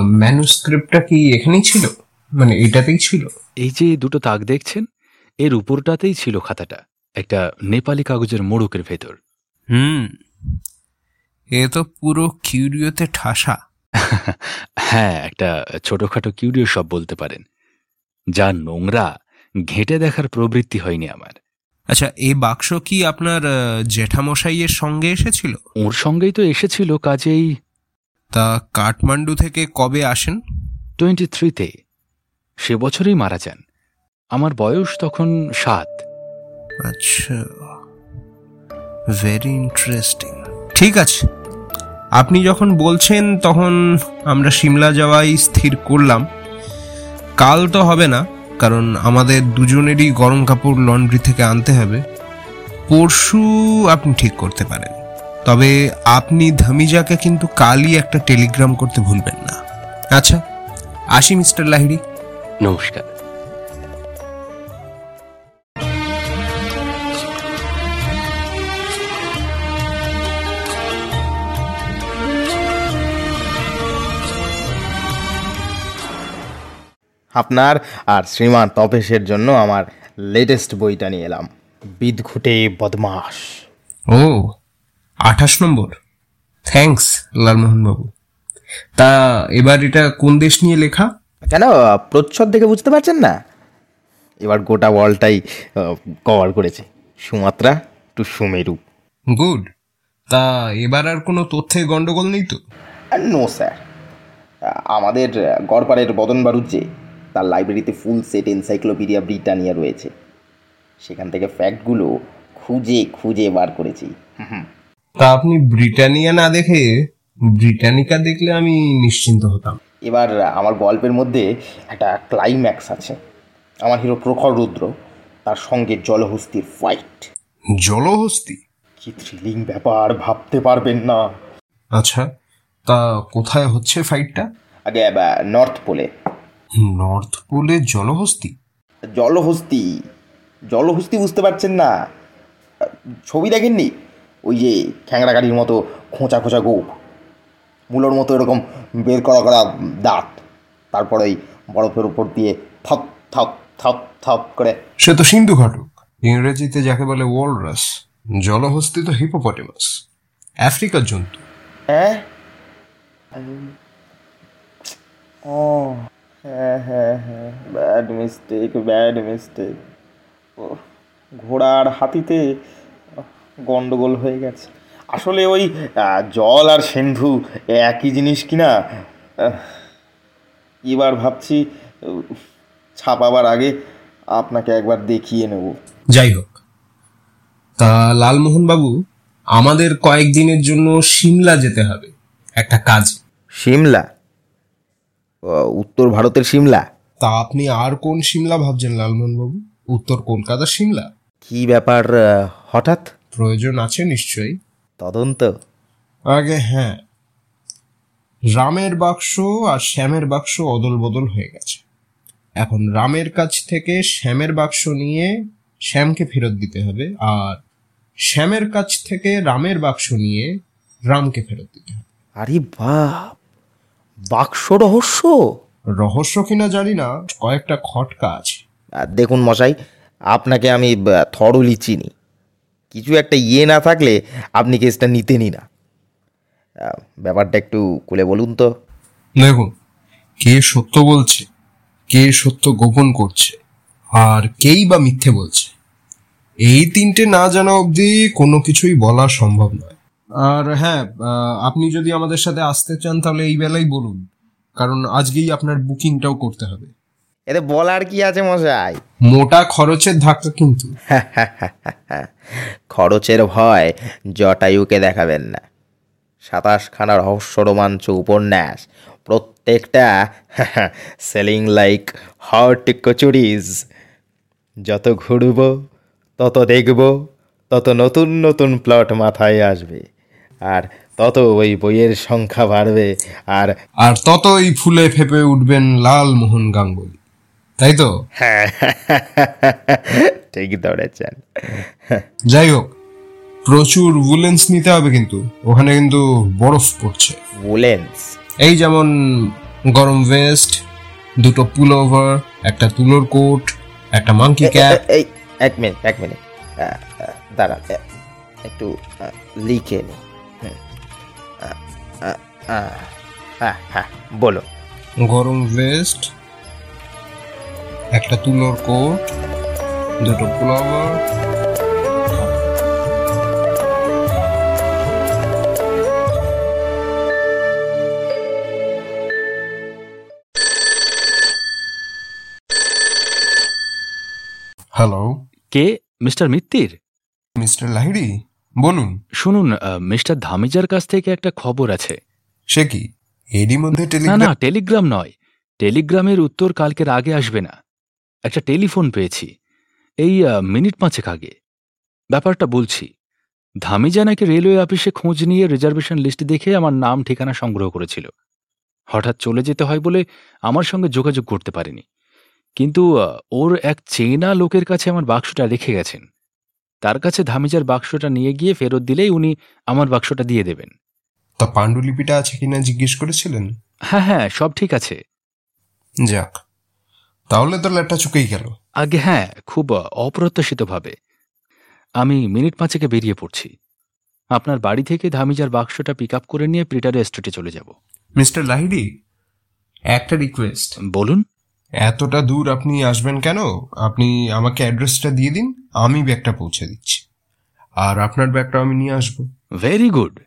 ম্যানুস্ক্রিপ্টটা কি এখানেই ছিল? মানে এটাতেই ছিল? এই যে দুটো তাক দেখছেন এর উপরটাতেই ছিল খাতাটা একটা নেপালি কাগজের মোড়কের ভেতর। হুম। এ তো পুরো কিউরিওতে ঠাসা। হ্যাঁ একটা ছোটখাটো কিউরিও সব বলতে পারেন। যা নোংরা ঘেঁটে দেখার প্রবৃত্তি হয়নি আমার। আচ্ছা এই বাক্স কি আপনার জেঠামশাইয়ের সঙ্গে এসেছিল? ওর সঙ্গেই তো এসেছিল কাজেই তা কাঠমান্ডু থেকে কবে আসেন? টোয়েন্টি থ্রিতে। সে বছরেই মারা যান। আমার বয়স তখন সাত। আচ্ছা। ভেরি ইন্টারেস্টিং ঠিক আছে। আপনি যখন বলছেন তখন আমরা সিমলা যাওয়াই স্থির করলাম। কাল তো হবে না কারণ আমাদের দুজনেরই গরম কাপড় লন্ড্রি থেকে আনতে হবে। পরশু আপনি ঠিক করতে পারেন। তবে আপনি ধামিজাকে কিন্তু কালই একটা টেলিগ্রাম করতে ভুলবেন না। আচ্ছা আসি মিস্টার লাহিড়ি। নমস্কার। আপনার আর শ্রীমান তপেশের জন্য আমার লেটেস্ট বইটা নিয়ে এলাম। বিদঘুটে বদমাস ও আঠাশ নম্বর। থ্যাঙ্কস লালমোহনবাবু। তা এবার এটা কোন দেশ নিয়ে লেখা? কেন? প্রচ্ছদ দেখে বুঝতে পারছেন না? এবার গোটা ওয়ার্ল্ডটাই কভার করেছে। Sumatra to Sumeru. গুড তা এবার আর কোনো তথ্যে গন্ডগোল নেই তো? নো স্যার আমাদের গড়পাড়ের বদন বারুজ্জে তার লাইব্রেরিতে ফুল সেট এনসাইক্লোপিডিয়া ব্রিটানিয়া রয়েছে। সেখান থেকে ফ্যাক্টগুলো খুঁজে খুঁজে বার করেছি। হুম। তা আপনি ব্রিটানিয়া না দেখে ব্রিটানিকা দেখলে আমি নিশ্চিন্ত হতাম। এবার আমার গল্পের মধ্যে একটা ক্লাইম্যাক্স আছে। আমার হিরো প্রখর রুদ্র তার সঙ্গে জলহস্তির ফাইট জলহস্তি? কি থ্রিলিং ব্যাপার ভাবতে পারবেন না। আচ্ছা তা কোথায় হচ্ছে ফাইটটা আগে নর্থ পোলে নর্থ পোলে জলহস্তি? জলহস্তি। জলহস্তি বুঝতে পারছেন না। ছবি দেখেননি? ওই যে খ্যাংরা গাড়ির মতো খোঁচা খোঁচা গোপ। মূলোর মতো এরকম বের করা করা দাঁত। তারপর ওই বরফের উপর দিয়ে থপ থপ থপ থপ করে সে তো সিন্ধু ঘটক। ইংরেজিতে যাকে বলে ওয়ালরাস জলহস্তি তো হিপোপটেমাস আফ্রিকার জন্তু। হ্যাঁ? ও হ্যাঁ হ্যাঁ হ্যাঁ ব্যাড মিস্টেক ব্যাড মিস্টেক ও ঘোড়ার হাতিতে গন্ডগোল হয়ে গেছে। আসলে ওই জল আর সিন্ধু একই জিনিস কিনা? এবার ভাবছি ছাপাবার আগে আপনাকে একবার দেখিয়ে নেব। যাই হোক তা লালমোহন বাবু আমাদের কয়েকদিনের জন্য সিমলা যেতে হবে। একটা কাজ। সিমলা? উত্তর ভারতের সিমলা? তা আপনি আর কোন সিমলা ভাবছেন লালমোহন বাবু উত্তর কলকাতা সিমলা? কি ব্যাপার হঠাৎ? প্রয়োজন আছে নিশ্চয়ই। তদন্ত। আগে হ্যাঁ রামের বাক্স আর শ্যামের বাক্স অদল বদল হয়ে গেছে। এখন রামের কাছ থেকে শ্যামের বাক্স নিয়ে শ্যামকে ফেরত দিতে হবে আর শ্যামের কাছ থেকে রামের বাক্স নিয়ে রামকে ফেরত দিতে হবে। আরে বাপ বাক্স রহস্য? রহস্য কিনা জানি না কয়েকটা খটকা আছে। আর দেখুন মশাই আপনাকে আমি থরলি চিনি। কিছু একটা ইয়ে না থাকলে আপনি কেসটা নিতেনই না। ব্যাপারটা একটু খুলে বলুন তো। দেখুন কে সত্য বলছে কে সত্য গোপন করছে আর কেই বা মিথ্যে বলছে এই তিনটে না জানা অবধি কোনো কিছুই বলা সম্ভব নয়। আর হ্যাঁ আপনি যদি আমাদের সাথে আসতে চান তাহলে এই বেলাই বলুন কারণ আজকেই আপনার বুকিংটাও করতে হবে। এতে বলার কি আছে মশাই? মোটা খরচের ধাক্কা কিন্তু। খরচের ভয় জটায়ুকে দেখাবেন না। সাতাশখানা রহস্য রোমাঞ্চ উপন্যাস প্রত্যেকটা সেলিং লাইক হট কচুরিজ। যত ঘুরব তত দেখব তত নতুন নতুন প্লট মাথায় আসবে। আর তত ওই বইয়ের সংখ্যা বাড়বে আর আর ততই ফুলে ফেপে উঠবেন লাল মোহন গাঙ্গুলি। তাই তো হ্যাঁ। ঠিক ধরেছেন। যাই হোক প্রচুর উলেন্স নিতে হবে কিন্তু ওখানে কিন্তু বরফ পড়ছে। উলেন্স এই যেমন গরম ভেস্ট দুটো পুল ওভার একটা তুলোর কোট একটা মাংকি ক্যাপ এই এক মিনিট এক মিনিট দাঁড়ান একটু লিখে নি। হ্যাঁ হ্যাঁ বলো গরম ভেস্ট একটা তুলোর কোট দুটো পুল হ্যালো কে? মিস্টার মিত্তির? মিস্টার লাহিড়ি বলুন। শুনুন আহ, মিস্টার ধামিজার কাছ থেকে একটা খবর আছে। সে কি? এরই মধ্যে না না টেলিগ্রাম টেলিগ্রাম নয়। টেলিগ্রামের উত্তর কালকের আগে আসবে না। একটা টেলিফোন পেয়েছি। এই মিনিট পাঁচেক আগে। ব্যাপারটা বলছি ধামিজা নাকি রেলওয়ে অফিসে খোঁজ নিয়ে রিজার্ভেশন লিস্ট দেখে আমার নাম ঠিকানা সংগ্রহ করেছিল। হঠাৎ চলে যেতে হয় বলে আমার সঙ্গে যোগাযোগ করতে পারেনি। কিন্তু ওর এক চেনা লোকের কাছে আমার বাক্সটা রেখে গেছেন। তার কাছে ধামিজার বাক্সটা নিয়ে গিয়ে ফেরত দিলেই উনি আমার বাক্সটা দিয়ে দেবেন। তা পাণ্ডুলিপিটা আছে কিনা জিজ্ঞেস করেছিলেন? হ্যাঁ হ্যাঁ সব ঠিক আছে। যাক। তাহলে তো ল্যাপটা চুকেই গেল। আগে হ্যাঁ খুব অপ্রত্যাশিতভাবে। আমি মিনিট পাঁচেকে বেরিয়ে পড়ছি। আপনার বাড়ি থেকে ধামিজার বাক্সটা পিক আপ করে নিয়ে প্রিটার এস্টেটে চলে যাব। মিস্টার লাহিড়ি একটা রিকোয়েস্ট বলুন। এতটা দূর আপনি আসবেন কেন? আপনি আমাকে অ্যাড্রেসটা দিয়ে দিন আমি ব্যাগটা পৌঁছে দিচ্ছি। আর আপনার ব্যাগটা আমি নিয়ে আসব। ভেরি গুড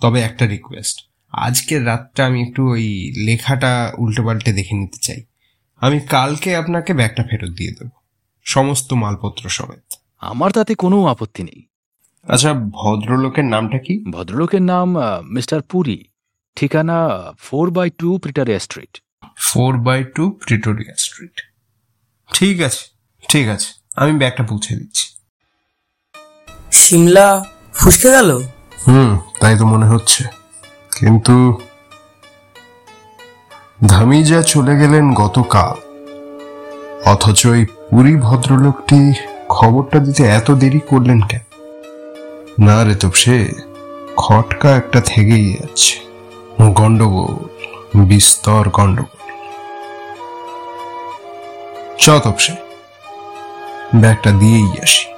তবে একটা রিকোয়েস্ট আজকের রাতটা আমি একটু ওই লেখাটা উল্টে পাল্টে দেখে নিতে চাই। আমি কালকে আপনাকে ব্যাগটা ফেরত দিয়ে দেবো। সমস্ত মালপত্র সমেত। আমার তাতে কোনো আপত্তি নেই। আচ্ছা ভদ্রলোকের নামটা কি? ভদ্রলোকের নাম মিস্টার পুরী। ঠিকানা four by two Pretoria Street. Four by two Pretoria Street. ঠিক আছে ঠিক আছে। আমি ব্যাগটা পৌঁছে দিচ্ছি। সিমলা ফুসকে গেল? হুম তাই তো মনে হচ্ছে। কিন্তু ধামিজা চলে গেলেন গতকাল। অথচ ওই পুরী ভদ্রলোকটি খবরটা দিতে এত দেরি করলেন কেন? না রে সে খটকা একটা থেকেই যাচ্ছে। গন্ডগোল বিস্তর গন্ডগোল চ তপসে, ব্যাগটা দিয়েই আসি।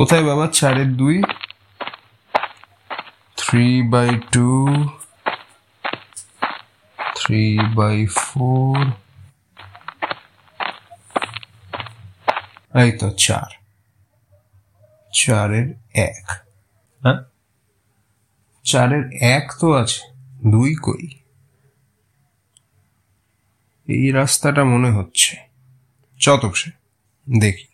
কোথায় বাবা? চারের দুই। Three by two three by four এই তো চার। চারের এক। হ্যাঁ? চারের এক তো আছে। দুই কই? এই রাস্তাটা মনে হচ্ছে। চতক সে। দেখি।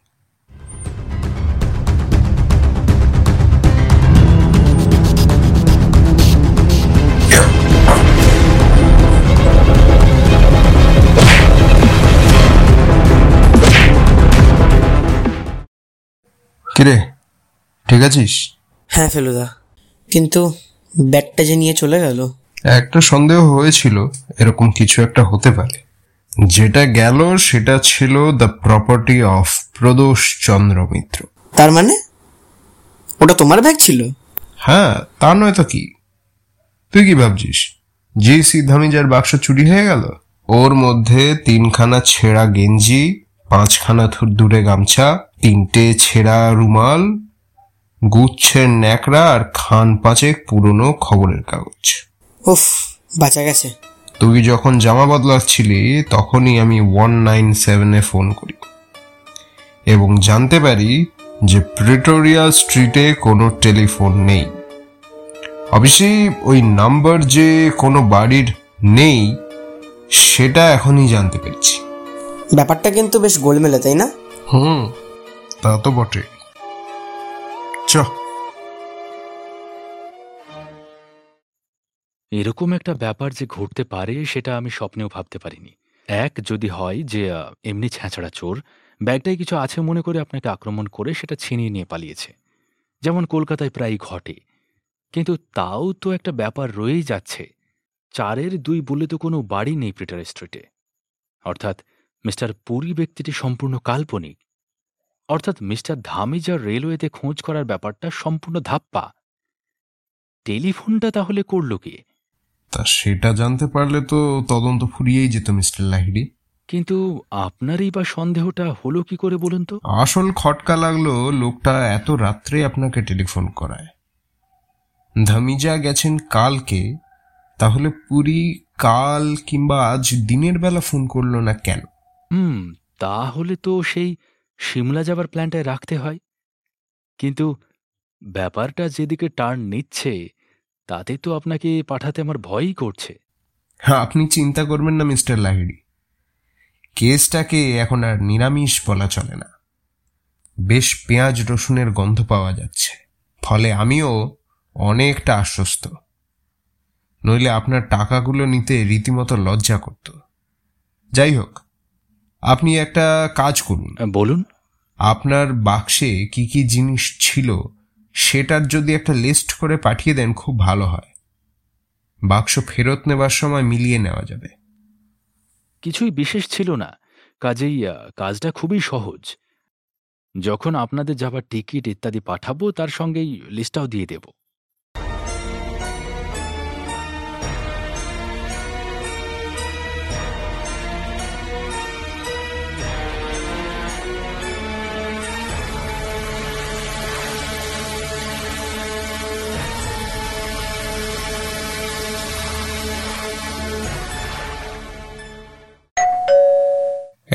কিরে ঠিক আছিস? হ্যাঁ ফেলুদা। কিন্তু ব্যাগটা যে নিয়ে চলে গেল। একটা সন্দেহ হয়েছিল এরকম কিছু একটা হতে পারে। যেটা গেল সেটা ছিল the property of Prodosh Chandra Mitra. তার মানে? ওটা তোমার ব্যাগ ছিল? হ্যাঁ তা নয় তো কি? তুই কি ভাবছিস? যে সিদ্ধামিজার বাক্স চুরি হয়ে গেল ওর মধ্যে তিনখানা ছেঁড়া গেঞ্জি পাঁচখানা থুর দূরে গামছা তিনটে ছেঁড়া রুমাল গুচ্ছের ন্যাকড়া আর খান পাঁচেক পুরনো খবরের কাগজ। উফ বাঁচা গেছে। তুই যখন জামা বদলাচ্ছিলি তখনই আমি ওয়ান নাইন সেভেনে ফোন করি। এবং জানতে পারি যে প্রিটোরিয়া স্ট্রিটে কোনো টেলিফোন নেই। অবশ্যই ওই নাম্বার যে কোনো বাড়ির নেই সেটা এখনই জানতে পেরেছি। ব্যাপারটা কিন্তু বেশ গোলমেলে তাই না? হুম। তা তো বটে। চ। এরকম একটা ব্যাপার যে ঘটতে পারে, সেটা আমি স্বপ্নেও ভাবতে পারিনি। এক, যদি হয় যে এমনি ছ্যাঁচড়া চোর, ব্যাগটায় কিছু আছে মনে করে আপনাকে আক্রমণ করে সেটা ছিনিয়ে নিয়ে পালিয়েছে। যেমন কলকাতায় প্রায়ই ঘটে। কিন্তু তাও তো একটা ব্যাপার রয়েই যাচ্ছে। চারের দুই বলে তো কোনো বাড়ি নেই প্রিটার স্ট্রিটে। অর্থাৎ মিস্টার পুরী ব্যক্তিটি সম্পূর্ণ কাল্পনিক। অর্থাৎ মিস্টার ধামিজার রেলওয়েতে খোঁজ করার ব্যাপারটা সম্পূর্ণ ধাপ্পা। টেলিফোনটা তাহলে করল কে? তা সেটা জানতে পারলে তো তদন্ত ফুরিয়েই যেত মিস্টার লাহিড়ি। কিন্তু আপনারই বা সন্দেহটা হলো কি করে বলুন তো? আসল খটকা লাগল লোকটা এত রাত্রে আপনাকে টেলিফোন করায়। ধামিজা গেছেন কালকে তাহলে পুরি কাল কিংবা আজ দিনের বেলা ফোন করল না কেন? হুম তাহলে তো সেই সিমলা যাবার প্ল্যানটায় রাখতে হয়। কিন্তু ব্যাপারটা যেদিকে টার্ন নিচ্ছে তাতে তো আপনাকে পাঠাতে আমার ভয়ই করছে। হ্যাঁ আপনি চিন্তা করবেন না, মিস্টার লাহিড়ি। কেসটাকে এখন আর নিরামিষ বলা চলে না। বেশ পেঁয়াজ রসুনের গন্ধ পাওয়া যাচ্ছে। ফলে আমিও অনেকটা আশ্বস্ত। নইলে আপনার টাকাগুলো নিতে রীতিমতো লজ্জা করত। যাই হোক আপনি একটা কাজ করুন। বলুন। আপনার বাক্সে কি কি জিনিস ছিল সেটার যদি একটা লিস্ট করে পাঠিয়ে দেন খুব ভালো হয়। বাক্স ফেরত নেবার সময় মিলিয়ে নেওয়া যাবে। কিছুই বিশেষ ছিল না। কাজেই কাজটা খুবই সহজ। যখন আপনাদের যাবার টিকিট ইত্যাদি পাঠাবো তার সঙ্গেই লিস্টটাও দিয়ে দেব।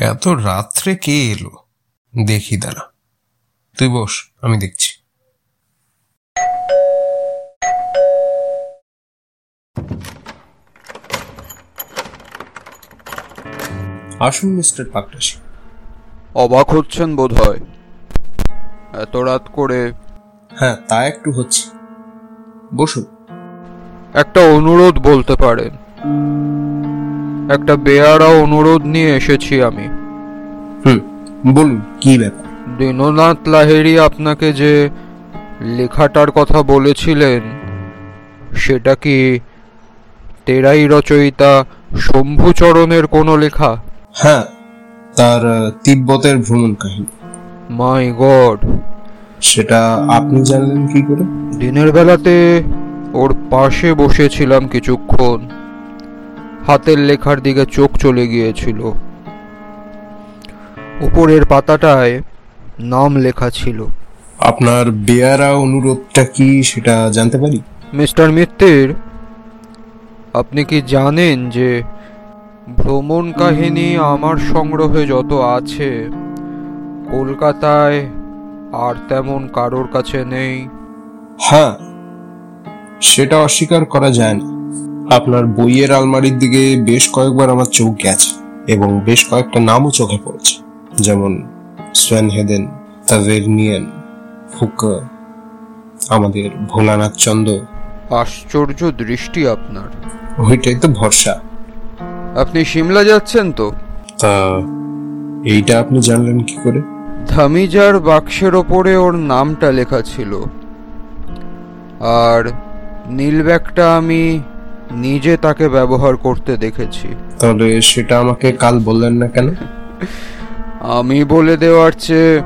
এত রাত্রে কে এলো? দেখি দাঁড়া। তুই বস আমি দেখছি। আসুন মিস্টার পাকরাশি অবাক হচ্ছেন বোধ হয় এত রাত করে। হ্যাঁ তা একটু হচ্ছে। বসুন। একটা অনুরোধ বলতে পারেন। একটা বেয়ারা অনুরোধ নিয়ে এসেছি আমি। হুম বলুন কি ব্যাপার? দীননাথ লাহেরি আপনাকে যে লেখাটার কথা বলেছিলেন সেটা কি তেরাই রচয়িতা শম্ভুচরণের কোনো লেখা? হ্যাঁ তার তিব্বতের ভ্রমণ কাহিনী। My God! সেটা আপনি জানলেন কি করে? দিনের বেলাতে ওর পাশে বসেছিলাম কিছুক্ষণ। হাতের লেখার দিকে চোখ চলে গিয়েছিল। উপরের পাতাটায় নাম লেখা ছিল। আপনার বেয়ারা অনুরোধটা কি সেটা জানতে পারি? মিস্টার মিত্তির আপনি কি জানেন যে ভ্রমণ কাহিনী আমার সংগ্রহে যত আছে কলকাতায় আর তেমন কারোর কাছে নেই? হ্যাঁ সেটা অস্বীকার করা যায় না। আপনার বইয়ের আলমারির দিকে বেশ কয়েকবার আমার চোখ গেছে এবং বেশ কয়েকটা নামও চোখে পড়েছে। যেমন সোয়েন হেদেন তাভেরনিয়ান ফুকা আমাদের ভোলানাথ চন্দ। আশ্চর্য দৃষ্টি আপনার। ওইটাই তো ভরসা। আপনি সিমলা যাচ্ছেন তো? তা এইটা আপনি জানলেন কি করে? ধামিজার বাক্সের ওপরে ওর নামটা লেখা ছিল। আর নীল ব্যাগটা আমি নিজে তাকে ব্যবহার করতে দেখেছি। তাহলে সেটা আমাকে কাল বললেন না কেন? আমি বলে দেওয়ার চেয়ে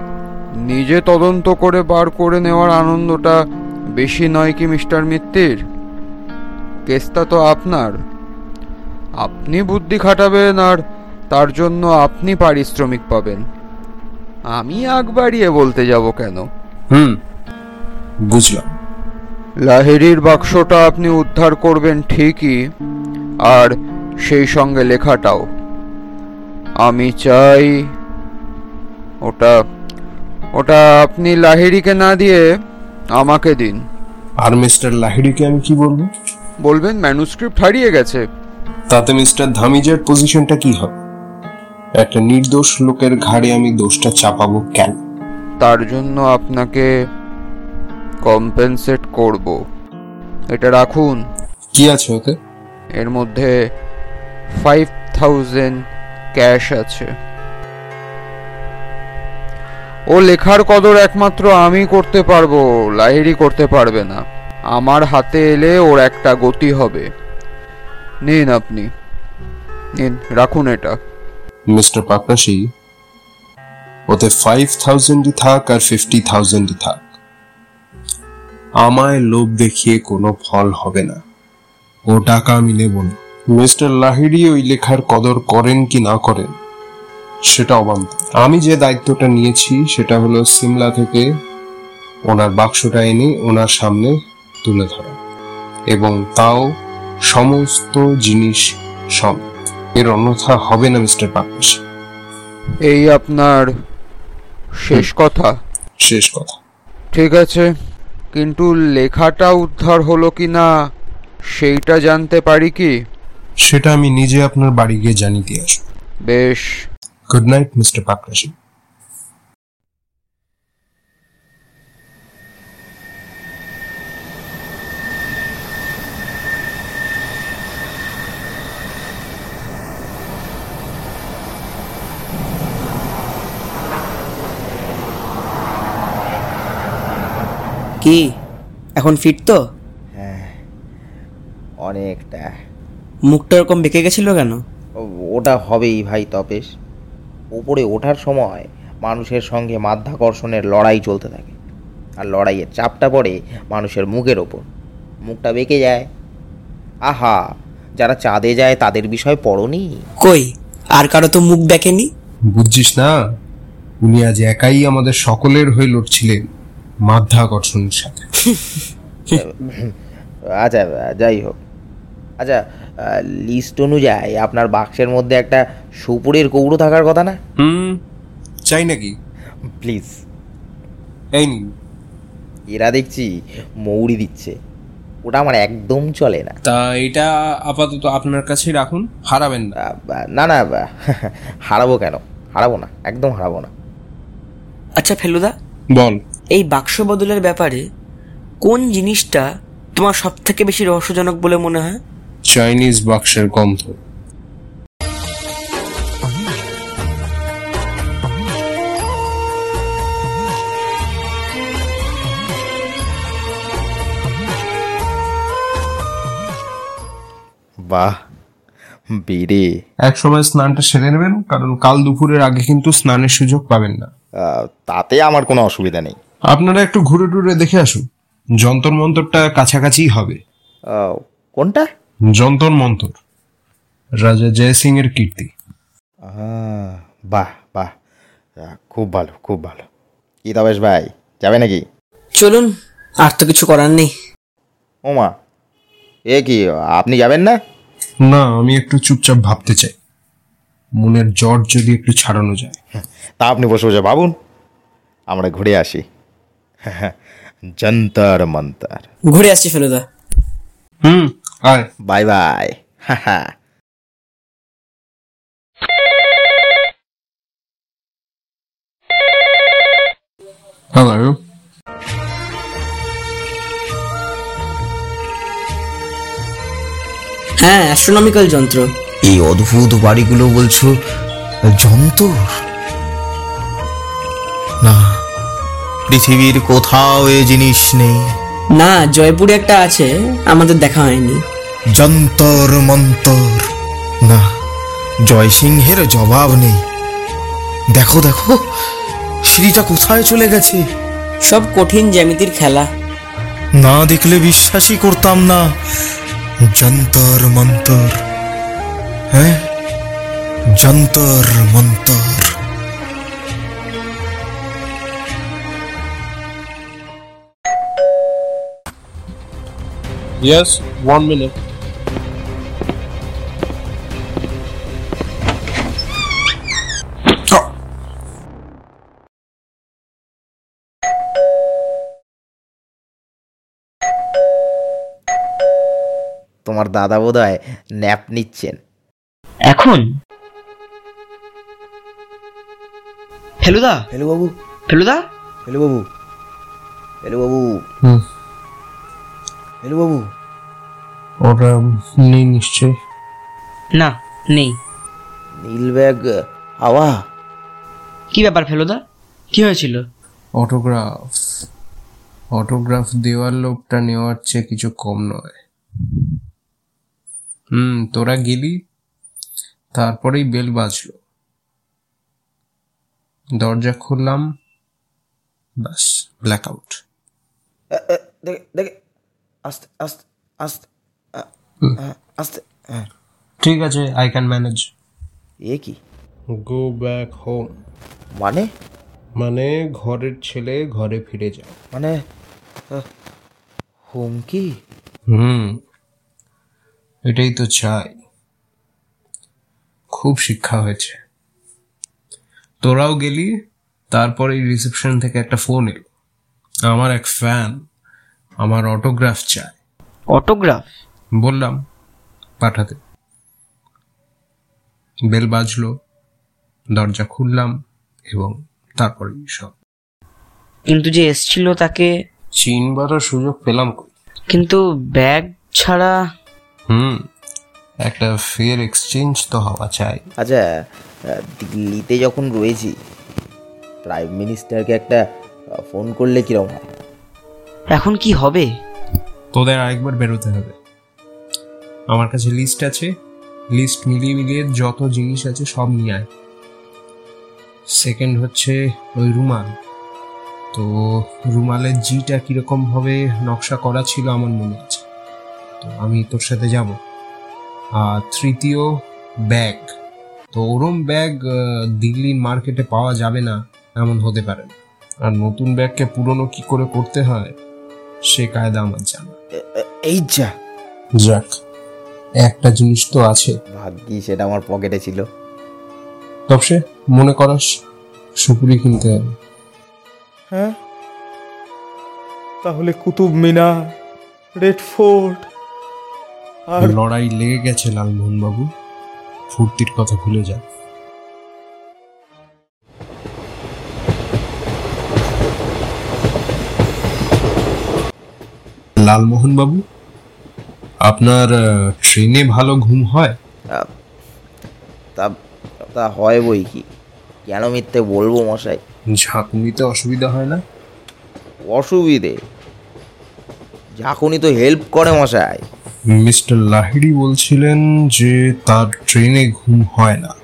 নিজে তদন্ত করে বার করে নেওয়ার আনন্দটা বেশি নয় কি মিস্টার মিত্তির? কেসটা তো আপনার। আপনি বুদ্ধি খাটাবেন আর তার জন্য আপনি পারিশ্রমিক পাবেন। আমি আগ বাড়িয়ে বলতে যাব কেন? হুম বুঝলাম। লাহিড়ির বাক্সটা আপনি উদ্ধার করবেন ঠিকই আর সেই সঙ্গে লেখাটাও। আমি চাই ওটা ওটা আপনি লাহিড়িকে না দিয়ে আমাকে দিন। আর মিস্টার লাহিড়িকে আমি কি বলব? বলবেন ম্যানুস্ক্রিপ্ট হারিয়ে গেছে। তাতে মিস্টার ধামিজার পজিশনটা কি হবে একটা নির্দোষ লোকের ঘাড়ে আমি দোষটা চাপাবো কেন? তার জন্য আপনাকে কম্পেনসেট করব। এটা রাখুন। কি আছে ওতে? এর মধ্যে ফাইভ থাউজেন্ড ক্যাশ আছে। ও লেখার কদর একমাত্র আমি করতে পারব লাহিড়ি করতে পারবে না। আমার হাতে এলে ওর একটা গতি হবে। নিন আপনি। নিন রাখুন এটা। মিস্টার পাকরাশি ওতে ফাইভ থাউজেন্ডই থাক আর ফিফটি থাউজেন্ডই থাক। আমায় লোভ দেখিয়ে কোনো ফল হবে না। ও টাকা আমি নেব না। মিস্টার লাহিড়ি ওই লেখার কদর করেন কি না করেন সেটা অবান্ত। আমি যে দায়িত্বটা নিয়েছি সেটা হলো সিমলা থেকে ওনার বাক্সটা এনে ওনার সামনে তুলে ধরা এবং তাও সমস্ত জিনিস সব এর অন্যথা হবে না মিস্টার পাকরাশি এই আপনার শেষ কথা? শেষ কথা। ঠিক আছে। কিন্তু লেখাটা উদ্ধার হলো কি না সেইটা জানতে পারি কি? সেটা আমি নিজে আপনার বাড়ি গিয়ে জানিয়ে দিয়ে আসব। বেশ। গুড নাইট মিস্টার পাকরাশি কি? এখন ফিট তো? হ্যাঁ। অনেকটা। মুখটা এরকম বেঁকে গেছিল কেন? ও- ওটা হবেই ভাই তপেশ। ওপরে ওঠার সময় মানুষের সঙ্গে মাধ্যাকর্ষণের লড়াই চলতে থাকে। আর লড়াইয়ের চাপটা পড়ে মানুষের মুখের ওপর। মুখটা বেঁকে যায়। আহা যারা চাঁদে যায় তাদের বিষয় পড়নি? কই? আর কারও তো মুখ দেখেনি? বুঝছিস না উনি আজ একাই আমাদের সকলের হয়ে লড়ছিলেন। মাধ্যাকর্ষণের সাথে। আচ্ছা যাই হোক। আচ্ছা লিস্ট অনুযায়ী আপনার বাক্সের মধ্যে একটা সুপুরের কৌড়ো থাকার কথা না? হুম চাই নাকি? প্লিজ এই নিন। এরা দেখছি মৌরি দিচ্ছে। ওটা আমার একদম চলে না। তা এটা আপাতত আপনার কাছেই রাখুন হারাবেন না। না না হারাবো কেন? হারাবো না একদম হারাবো না। আচ্ছা ফেলুদা। বল। এই বাক্স বদলের ব্যাপারে কোন জিনিসটা তোমার সব থেকে বেশি রহস্যজনক বলে মনে হয়? চাইনিজ বাক্সের গন্ধ। বাহ বেড়ে। এক সময় স্নানটা সেরে নেবেন কারণ কাল দুপুরের আগে কিন্তু স্নানের সুযোগ পাবেন না। তাতে আমার কোনো অসুবিধা নেই। আপনারা একটু ঘুরে টুরে দেখে আসুন। যন্তর মন্তরটা কাছাকাছি হবে। কোনটা? যন্তর মন্তর। রাজা জয় সিং এর কীর্তি বাহ বাহ। খুব ভালো খুব ভালো। কি তবেশ ভাই যাবে নাকি? চলুন আর তো কিছু করার নেই। ওমা এ কি আপনি যাবেন না? না আমি একটু চুপচাপ ভাবতে চাই। মনের জ্বর যদি একটু ছাড়ানো যায়। তা আপনি বসে বসে ভাবুন। আমরা ঘুরে আসি। যন্তর মন্তর। ঘুরে আসছি ফেলুদা। হুম আয়। Bye bye. হ্যাঁ Hello. হ্যাঁ অ্যাস্ট্রোনমিক্যাল যন্ত্র। এই অদ্ভুত বাড়িগুলো বলছো যন্ত্র? না। পৃথিবীর কোথাও এ জিনিস নেই। না জয়পুরে একটা আছে আমাদের দেখা হয়নি। যন্তর মন্তর। না জয়সিংহের জবাব নেই। দেখো দেখো সিঁড়িটা কোথায় চলে গেছে? সব কঠিন জ্যামিতির খেলা। না দেখলে বিশ্বাসই করতাম না। যন্তর মন্তর। হ্যাঁ? Jantar Mantar. Yes, one minute. তোমার দাদা বোধ হয় ন্যাপ নিচ্ছেন। এখন? ফেলুদা ফেলু বাবু। ফেলুদা ফেলু বাবু। ফেলু বাবু। ফেলু বাবু। ওরা নেই নিশ্চয় না নেই। নীল ব্যাগ হাওয়া। কি ব্যাপার ফেলুদা? কি হয়েছিল? অটোগ্রাফ। অটোগ্রাফ দেওয়ার লোকটা নেওয়ার চেয়ে কিছু কম নয়। হুম তোরা গেলি তারপরেই বেল বাজলো। দরজা খুললাম ব্যাস ব্ল্যাক আউট দেখে দেখে আস্তে আস্তে আস্তে। আস্তে হ্যাঁ। ঠিক আছে আই ক্যান ম্যানেজ এ কি? গো ব্যাক হোম মানে? মানে ঘরের ছেলে ঘরে ফিরে যাও। মানে হোম কি? হুম এটাই তো চাই। খুব শিক্ষা হয়েছে। তোরাও গেলি তারপরে রিসেপশন থেকে একটা ফোন এলো। আমার এক ফ্যান আমার অটোগ্রাফ চায়। অটোগ্রাফ বললাম পাঠাতে। বেল বাজলো দরজা খুললাম এবং তারপরে সব। কিন্তু যে এসছিল তাকে চিনবার সুযোগ পেলাম কই? কিন্তু ব্যাগ ছাড়া হুম একটা ফেয়ার এক্সচেঞ্জ তো হওয়া চাই। আচ্ছা দিল্লিতে যখন রয়েছি প্রাইম মিনিস্টারকে একটা ফোন করলে কিরম হয়? এখন কি হবে? তোদের আরেকবার বেরোতে হবে। আমার কাছে লিস্ট আছে। লিস্ট মিলিয়ে মিলিয়ে যত জিনিস আছে সব নিয়ে আয়। সেকেন্ড হচ্ছে ওই রুমাল। তো রুমালের জিটা কীরকম ভাবে নকশা করা ছিল আমার মনে আছে। তো আমি তোর সাথে যাব। আর তৃতীয় ব্যাগ তো ওরম ব্যাগ দিল্লির মার্কেটে পাওয়া যাবে না এমন হতে পারে না। আর নতুন ব্যাগকে পুরনো কি করে করতে হয় সে কায়দা আমার জানা। এই যা। যাক। একটা জিনিস তো আছে। ভাগ্যি সেটা আমার পকেটে ছিল। তবে মনে করাস সুপুরি কিনতে হবে। হ্যাঁ? তাহলে কুতুব মিনার রেড ফোর্ট আর লড়াই লেগে গেছে লালমোহন বাবু ফুর্তির কথা ভুলে যা। লালমোহন বাবু আপনার ট্রেনে ভালো ঘুম হয়? তা তা হয় বই কি? কেন মিথ্যে বলব মশাই? ঝাঁকুনিতে অসুবিধা হয় না? অসুবিধে? ঝাঁকুনি তো হেল্প করে মশাই। মিস্টার লাহিড়ি বলছিলেন যে তার ট্রেনে ঘুম হয় না।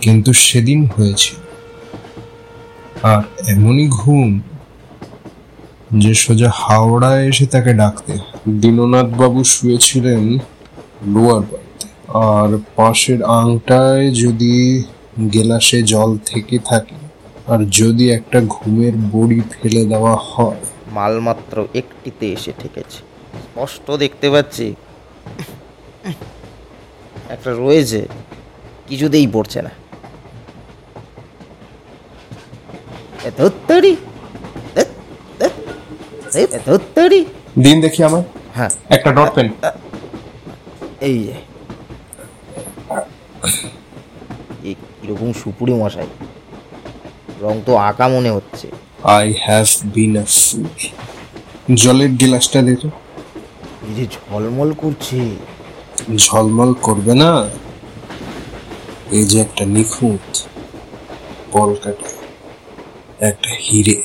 কিন্তু সেদিন হয়েছিল। আর এমনই ঘুম যে সোজা হাওড়ায় এসে তাকে ডাকতে। দীননাথ বাবু শুয়েছিলেন লোয়ার বাড়িতে। আর পাশের আংটায় যদি গেলাসে জল থেকে থাকে, আর যদি একটা ঘুমের বড়ি ফেলে দেওয়া হয়। মালমাত্র একটিতে এসে ঠেকেছে। স্পষ্ট দেখতে পাচ্ছি। একটা রয়েছে, কিছুতেই পড়ছে না। এ ধুত্তরি। দিন দেখি আমার হ্যাঁ। একটা ডট পেন এই যে। কীরকম সুপুরি মশাই। রং তো আঁকা মনে হচ্ছে। আই হ্যাভ বিন আ জলের গিলাসটা দে তো এই যে ঝলমল করছে। ঝলমল করবে না। এই যে একটা নিখুঁত কলকাতা একটা হিরে।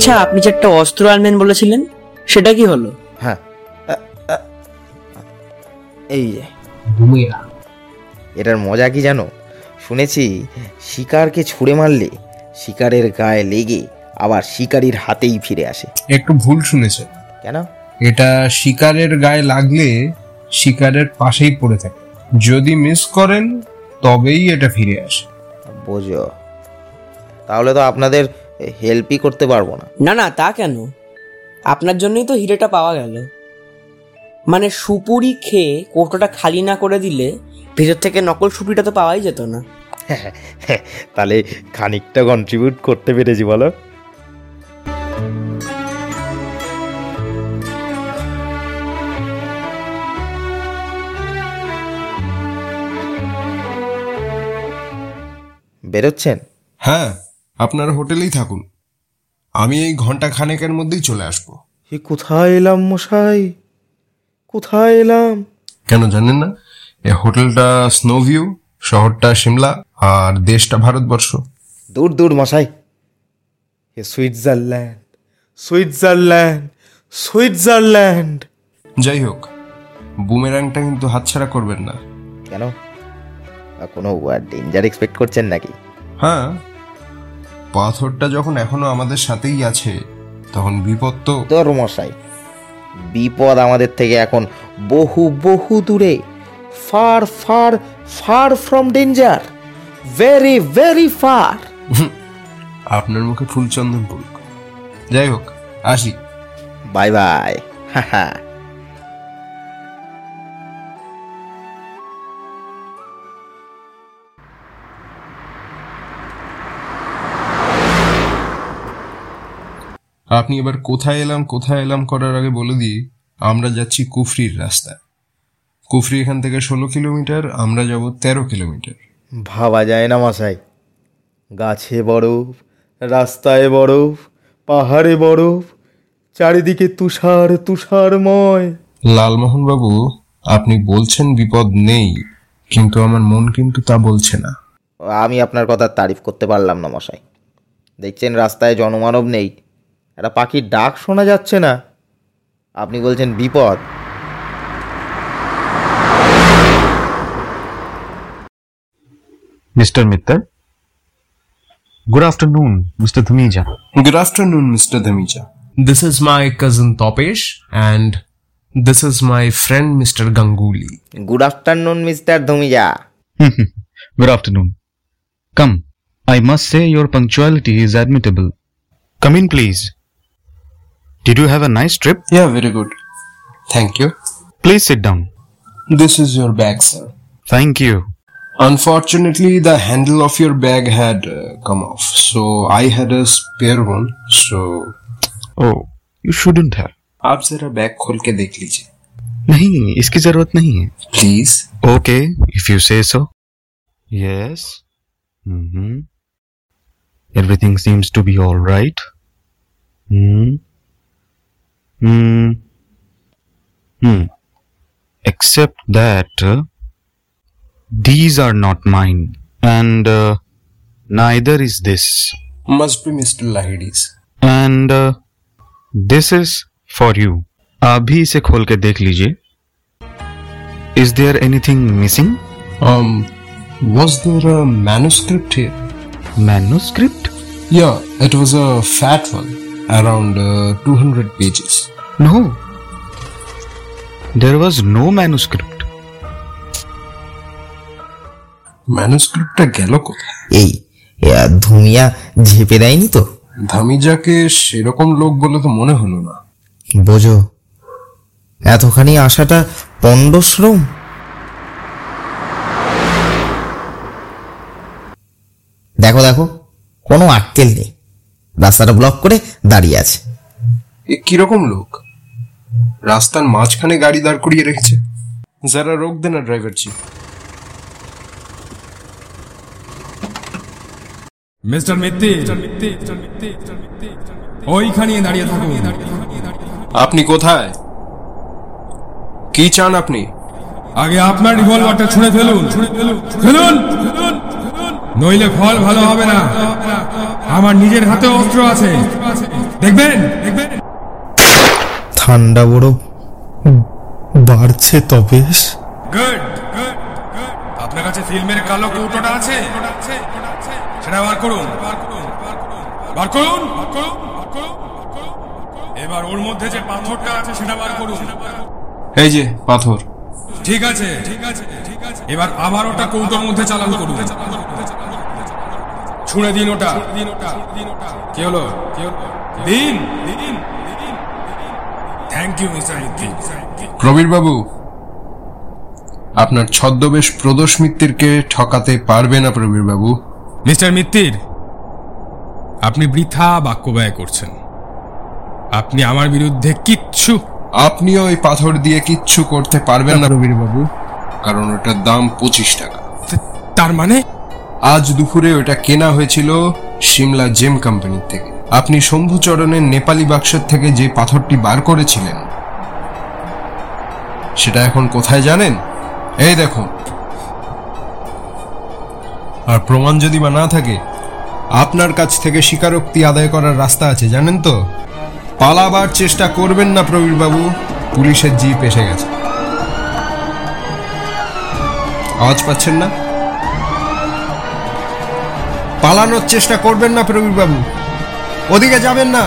আচ্ছা আপনি যে একটা অস্ত্র আনবেন বলেছিলেন সেটা কি হলো? হ্যাঁ। এই যে। এটার মজা কি জানো? শুনেছি শিকারকে ছুঁড়ে মারলে শিকারের গায়ে লেগে আবার শিকারীর হাতেই ফিরে আসে। একটু ভুল শুনেছে। কেন? এটা শিকারের গায়ে লাগলে শিকারের পাশেই পড়ে থাকে। যদি মিস করেন তবেই এটা ফিরে আসে। বোঝো। তাহলে তো আপনাদের হেল্পই করতে পারব না। না না তা কেন? আপনার জন্যই তো হিরেটা পাওয়া গেল। মানে সুপুরি খেয়ে কৌটোটা খালি না করে দিলে ভেতর থেকে নকল সুপুরিটা তো পাওয়াই যেত না। তাহলে খানিকটা কন্ট্রিবিউট করতে পেরেছি বলো। বেরোচ্ছেন? হ্যাঁ। আপনার হোটেলেই থাকুন। আমি এই ঘণ্টা খানেকের মধ্যেই চলে আসব। এ কোথায় এলাম মশাই? কোথায় এলাম? কেন জানেন না? এই হোটেলটা স্নোভিউ শহরটা সিমলা আর দেশটা ভারতবর্ষ। দূর দূর মশাই। এ সুইজারল্যান্ড সুইজারল্যান্ড সুইজারল্যান্ড যাই হোক বুমেরাংটা কিন্তু হাতছাড়া করবেন না। কেন? আর কোনো ডেঞ্জার এক্সপেক্ট করছেন নাকি? হ্যাঁ পাথরটা যখন এখনও আমাদের সাথেই আছে তখন বিপদ তো তোর মশাই বিপদ আমাদের থেকে এখন বহু বহু দূরে। Far far far from danger very very far আপনার মুখে ফুলচন্দন পড়ুক যাই হোক আসি। বাই বাই হা আপনি এবার কোথায় এলাম কোথায় এলাম করার আগে বলে দিই আমরা যাচ্ছি কুফরির রাস্তায়। কুফরি এখান থেকে ষোলো কিলোমিটার আমরা যাব তেরো কিলোমিটার। ভাবা যায় না মশাই। গাছে বরফ রাস্তায় বরফ পাহাড়ে বরফ চারিদিকে তুষার তুষারময়। লালমোহন বাবু আপনি বলছেন বিপদ নেই কিন্তু আমার মন কিন্তু তা বলছে না। আমি আপনার কথা তারিফ করতে পারলাম না মশাই। দেখছেন রাস্তায় জনমানব নেই একটা পাখির ডাক শোনা যাচ্ছে না আপনি বলছেন বিপদ Mr. Mittal. Good afternoon, Mr. Dhameja. Good afternoon, Mr. Dhamija. This is my cousin Topesh and this is my friend Mr. Ganguly. Good afternoon Mr Dhumija Good afternoon. Come, I must say your punctuality is admittable. Come in, please. Did you have a nice trip? Yeah, very good. Thank you. Please sit down. This is your bag, sir. Thank you. Unfortunately, the handle of your bag had uh, come off, so I had a spare one. So, Oh, you shouldn't have. आप जरा bag खोल के देख लीजिए नहीं इसकी जरूरत नहीं है please okay if you say so yes mm-hmm. everything seems to be all right hmm hmm hmm except that uh, these are not mine and uh, neither is this must be Mr. Lahidi's. and uh, this is for you अभी इसे खोल के देख लीजिए is there anything missing Um, was there a manuscript here? Manuscript? Yeah, it was a fat one, around uh, 200 pages. No. There was no manuscript. ম্যানুস্ক্রিপ্টটা গেল কোথায় এই ধুমিয়া ঝেপে দেয়নি তো ধামিজাকে সেরকম লোক বলে তো মনে হলো না বোঝো এতখানি আসাটা পণ্ডশ্রম দেখো দেখো কোনো আটকেল নেই রাস্তাটা ব্লক করে দাঁড়িয়ে আছে। এ কীরকম লোক? রাস্তার মাঝখানে গাড়ি দাঁড় করিয়ে রেখেছে? যারা রোক দে না ড্রাইভার জি। মিস্টার মিত্তি ওইখানে দাঁড়িয়ে থাকুন। আপনি কোথায়? কি চান আপনি? আগে আপনার রিভলভারটা ছুঁড়ে ফেলুন। ফেলুন। ফেলুন। নইলে ফল ভালো হবে না। আমার নিজের হাতে অস্ত্র আছে। দেখবেন? দেখবেন ঠান্ডা বড়। বাড়ছে তবেশ গুড আপনার কাছে ফিল্মের কালো কৌটোটা আছে? সেটা বার করুন। বার করুন এবার ওর মধ্যে যে পাথরটা আছে সেটা বার করুন। এই যে পাথর। ঠিক আছে ঠিক আছে। এবার আবার ওটা কৌটোর মধ্যে চালান করুন। ছুঁড়ে দিন ওটা। কি হলো? দিন। দিন থ্যাংক ইউ প্রবীর বাবু আপনার ছদ্মবেশ প্রদোষ মিত্তিরকে ঠকাতে পারবে না প্রবীর বাবু মিস্টার মিত্তির আপনি বৃথা বাক্য ব্যয় করছেন। আপনি আমার বিরুদ্ধে কিচ্ছু আপনিও ওই পাথর দিয়ে কিচ্ছু করতে পারবেন না প্রবীর বাবু কারণ ওটার দাম পঁচিশ টাকা। তার মানে? আজ দুপুরে ওটা কেনা হয়েছিল সিমলা জেম কোম্পানির থেকে। আপনি শম্ভুচরণের নেপালি বাক্সের থেকে যে পাথরটি বার করেছিলেন, সেটা এখন কোথায় জানেন? এই দেখুন। আর প্রমাণ যদি বা না থাকে, আপনার কাছ থেকে স্বীকারোক্তি আদায় করার রাস্তা আছে, জানেন তো? পালাবার চেষ্টা করবেন না প্রবীর বাবু পুলিশের জিপ এসে গেছে। আওয়াজ পাচ্ছেন না? পালানোর চেষ্টা করবেন না প্রবীর বাবু ওদিকে যাবেন না।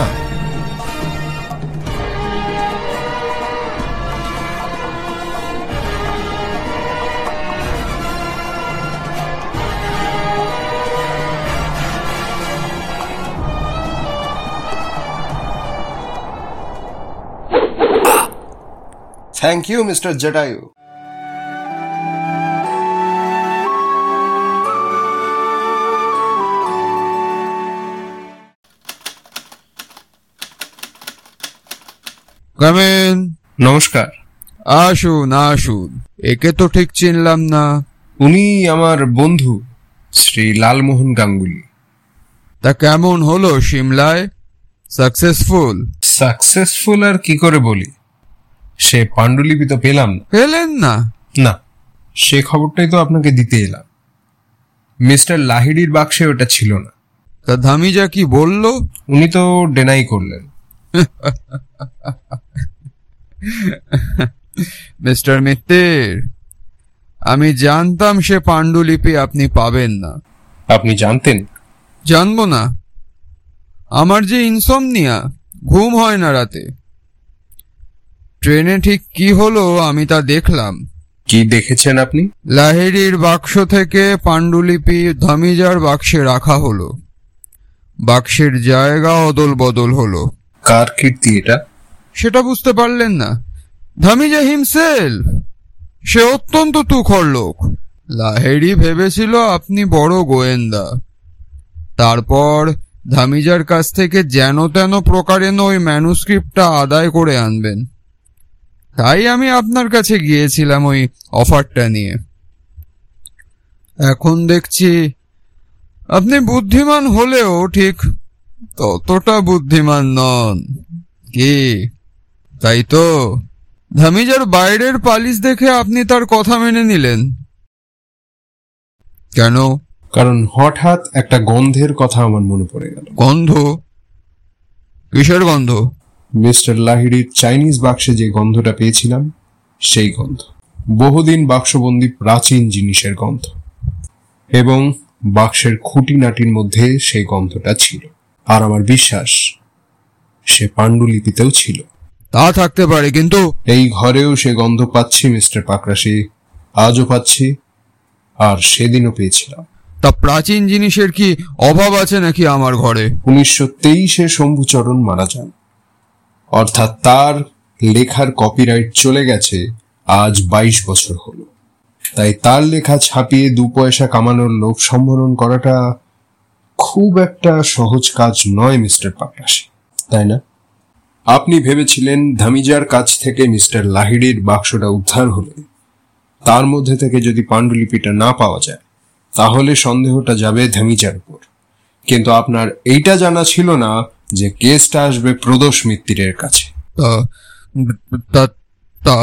Thank you Mr Jatayu come in নমস্কার। আসুন আসুন। একে তো ঠিক চিনলাম না। উনি আমার বন্ধু শ্রী লালমোহন গাঙ্গুলি। তা কেমন হলো সিমলায়? সাকসেসফুল সাকসেসফুল আর কি করে বলি? সে পাণ্ডুলিপি তো পেলাম না। পেলেন না? না সে খবরটাই তো আপনাকে দিতে এলাম। মিস্টার লাহিড়ির বাক্সে ওটা ছিল না। তা ধামিজা কি বলল? উনি তো ডেনাই করলেন। মিস্টার মিত্তির আমি জানতাম সে পাণ্ডুলিপি আপনি পাবেন না। আপনি জানতেন? জানব না। আমার যে ইনসমনিয়া ঘুম হয় না রাতে। ট্রেনে ঠিক কি হলো আমি তা দেখলাম। কি দেখেছেন আপনি? লাহিড়ির বাক্স থেকে পাণ্ডুলিপি ধামিজার বাক্সে রাখা হলো। বাক্সের জায়গা অদল বদল হলো। কার কীর্তি এটা? সেটা বুঝতে পারলেন না। ধামিজা হিমসেলফ সে অত্যন্ত তুখর লোক। লাহেরি ভেবেছিল আপনি বড় গোয়েন্দা। তারপর ধামিজার কাছ থেকে যেন তেন প্রকারেন ওই ম্যানুস্ক্রিপ্টটা আদায় করে আনবেন। তাই আমি আপনার কাছে গিয়েছিলাম ওই অফারটা নিয়ে। এখন দেখছি আপনি বুদ্ধিমান হলেও ঠিক ততটা বুদ্ধিমান নন। কি? তাই তো? ধামিজার বাইরের পালিশ দেখে আপনি তার কথা মেনে নিলেন। কেন? কারণ হঠাৎ একটা গন্ধের কথা আমার মনে পড়ে গেল। গন্ধ? কিসের গন্ধ? মিস্টার লাহিড়ির চাইনিজ বাক্সে যে গন্ধটা পেয়েছিলাম সেই গন্ধ। বহুদিন বাক্সবন্দি প্রাচীন জিনিসের গন্ধ। এবং বাক্সের খুঁটিনাটির মধ্যে সেই গন্ধটা ছিল। আর আমার বিশ্বাস সে পাণ্ডুলিপিতেও ছিল। তা থাকতে পারে কিন্তু এই ঘরেও সে গন্ধ পাচ্ছি মিস্টার পাকরাশি। আজও পাচ্ছি আর সেদিনও পেয়েছিলাম। তা প্রাচীন জিনিসের কি অভাব আছে নাকি আমার ঘরে? উনিশশো তেইশে শম্ভুচরণ মারা যান। অর্থাৎ তার লেখার কপিরাইট চলে গেছে আজ বাইশ বছর হলো। তাই তার লেখা ছাপিয়ে দু পয়সা কামানোর লোভ সম্বরণ করাটা খুব একটা সহজ কাজ নয়, মিস্টার পাকরাশি তাই না? আপনি ভেবেছিলেন ধামিজার কাছ থেকে মিস্টার লাহিড়ির বাক্সটা উদ্ধার হলে। তার মধ্যে থেকে যদি পাণ্ডুলিপিটা না পাওয়া যায়, তাহলে সন্দেহটা যাবে ধামিজার উপর। কিন্তু আপনার এইটা জানা ছিল না যে কেসটা আসবে প্রদোষ মিত্তিরের কাছে। তা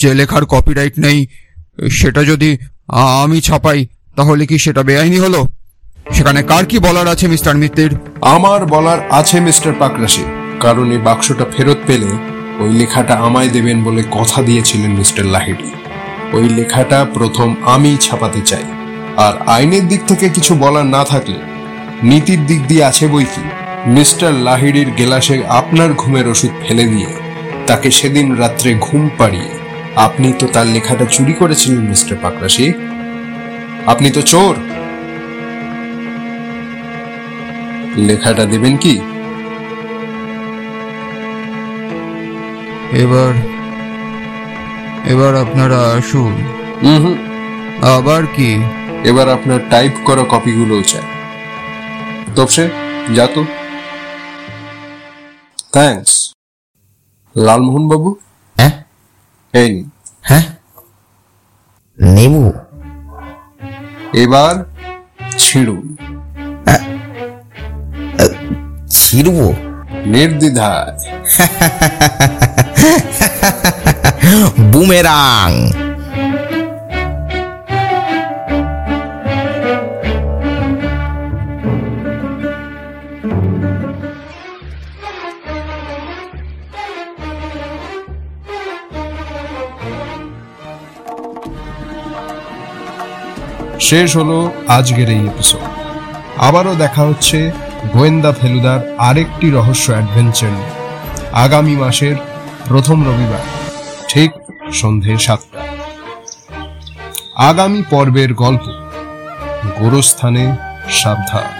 যে লেখার কপিরাইট নেই, সেটা যদি আমি ছাপাই, তাহলে কি সেটা বেআইনি হলো? সেখানে কার কি বলার আছে, মিস্টার মিত্তির? আমার বলার আছে, মিস্টার পাকরাশি। কারণ এই বাক্সটা ফেরত পেলে ওই লেখাটা আমায় দেবেন বলে কথা দিয়েছিলেন মিস্টার লাহিড়ি। ওই লেখাটা প্রথম আমি ছাপাতে চাই। আর আইনের দিক থেকে কিছু বলার না থাকলে নীতির দিক দিয়ে আছে বই কি? মিস্টার লাহিড়ির গেলাসে আপনার ঘুমের ওষুধ ফেলে দিয়ে তাকে সেদিন রাত্রে ঘুম পাড়িয়ে আপনি তো তার লেখাটা চুরি করেছিলেন, মিস্টার পাকরাশি। আপনি তো চোর! লেখাটা দেবেন কি? এবার এবার আপনারা আসুন। হুম আবার কি? এবার আপনার টাইপ করা কপিগুলো চাই। তপসে যা তো। থ্যাঙ্কস লালমোহন বাবু হ্যাঁ। এই নিন। হ্যাঁ। নেবু। এবার ছিঁড়ুন। ছিড়ব নির্দ্বিধায়। বুমেরাং। শেষ হলো আজকের এই এপিসোড আবারও দেখা হচ্ছে গোয়েন্দা ফেলুদার আরেকটি রহস্য অ্যাডভেঞ্চার নিয়ে। আগামী মাসের প্রথম রবিবার, ঠিক সন্ধে সাতটা। আগামী পর্বের গল্প, গোরস্থানে সাবধান।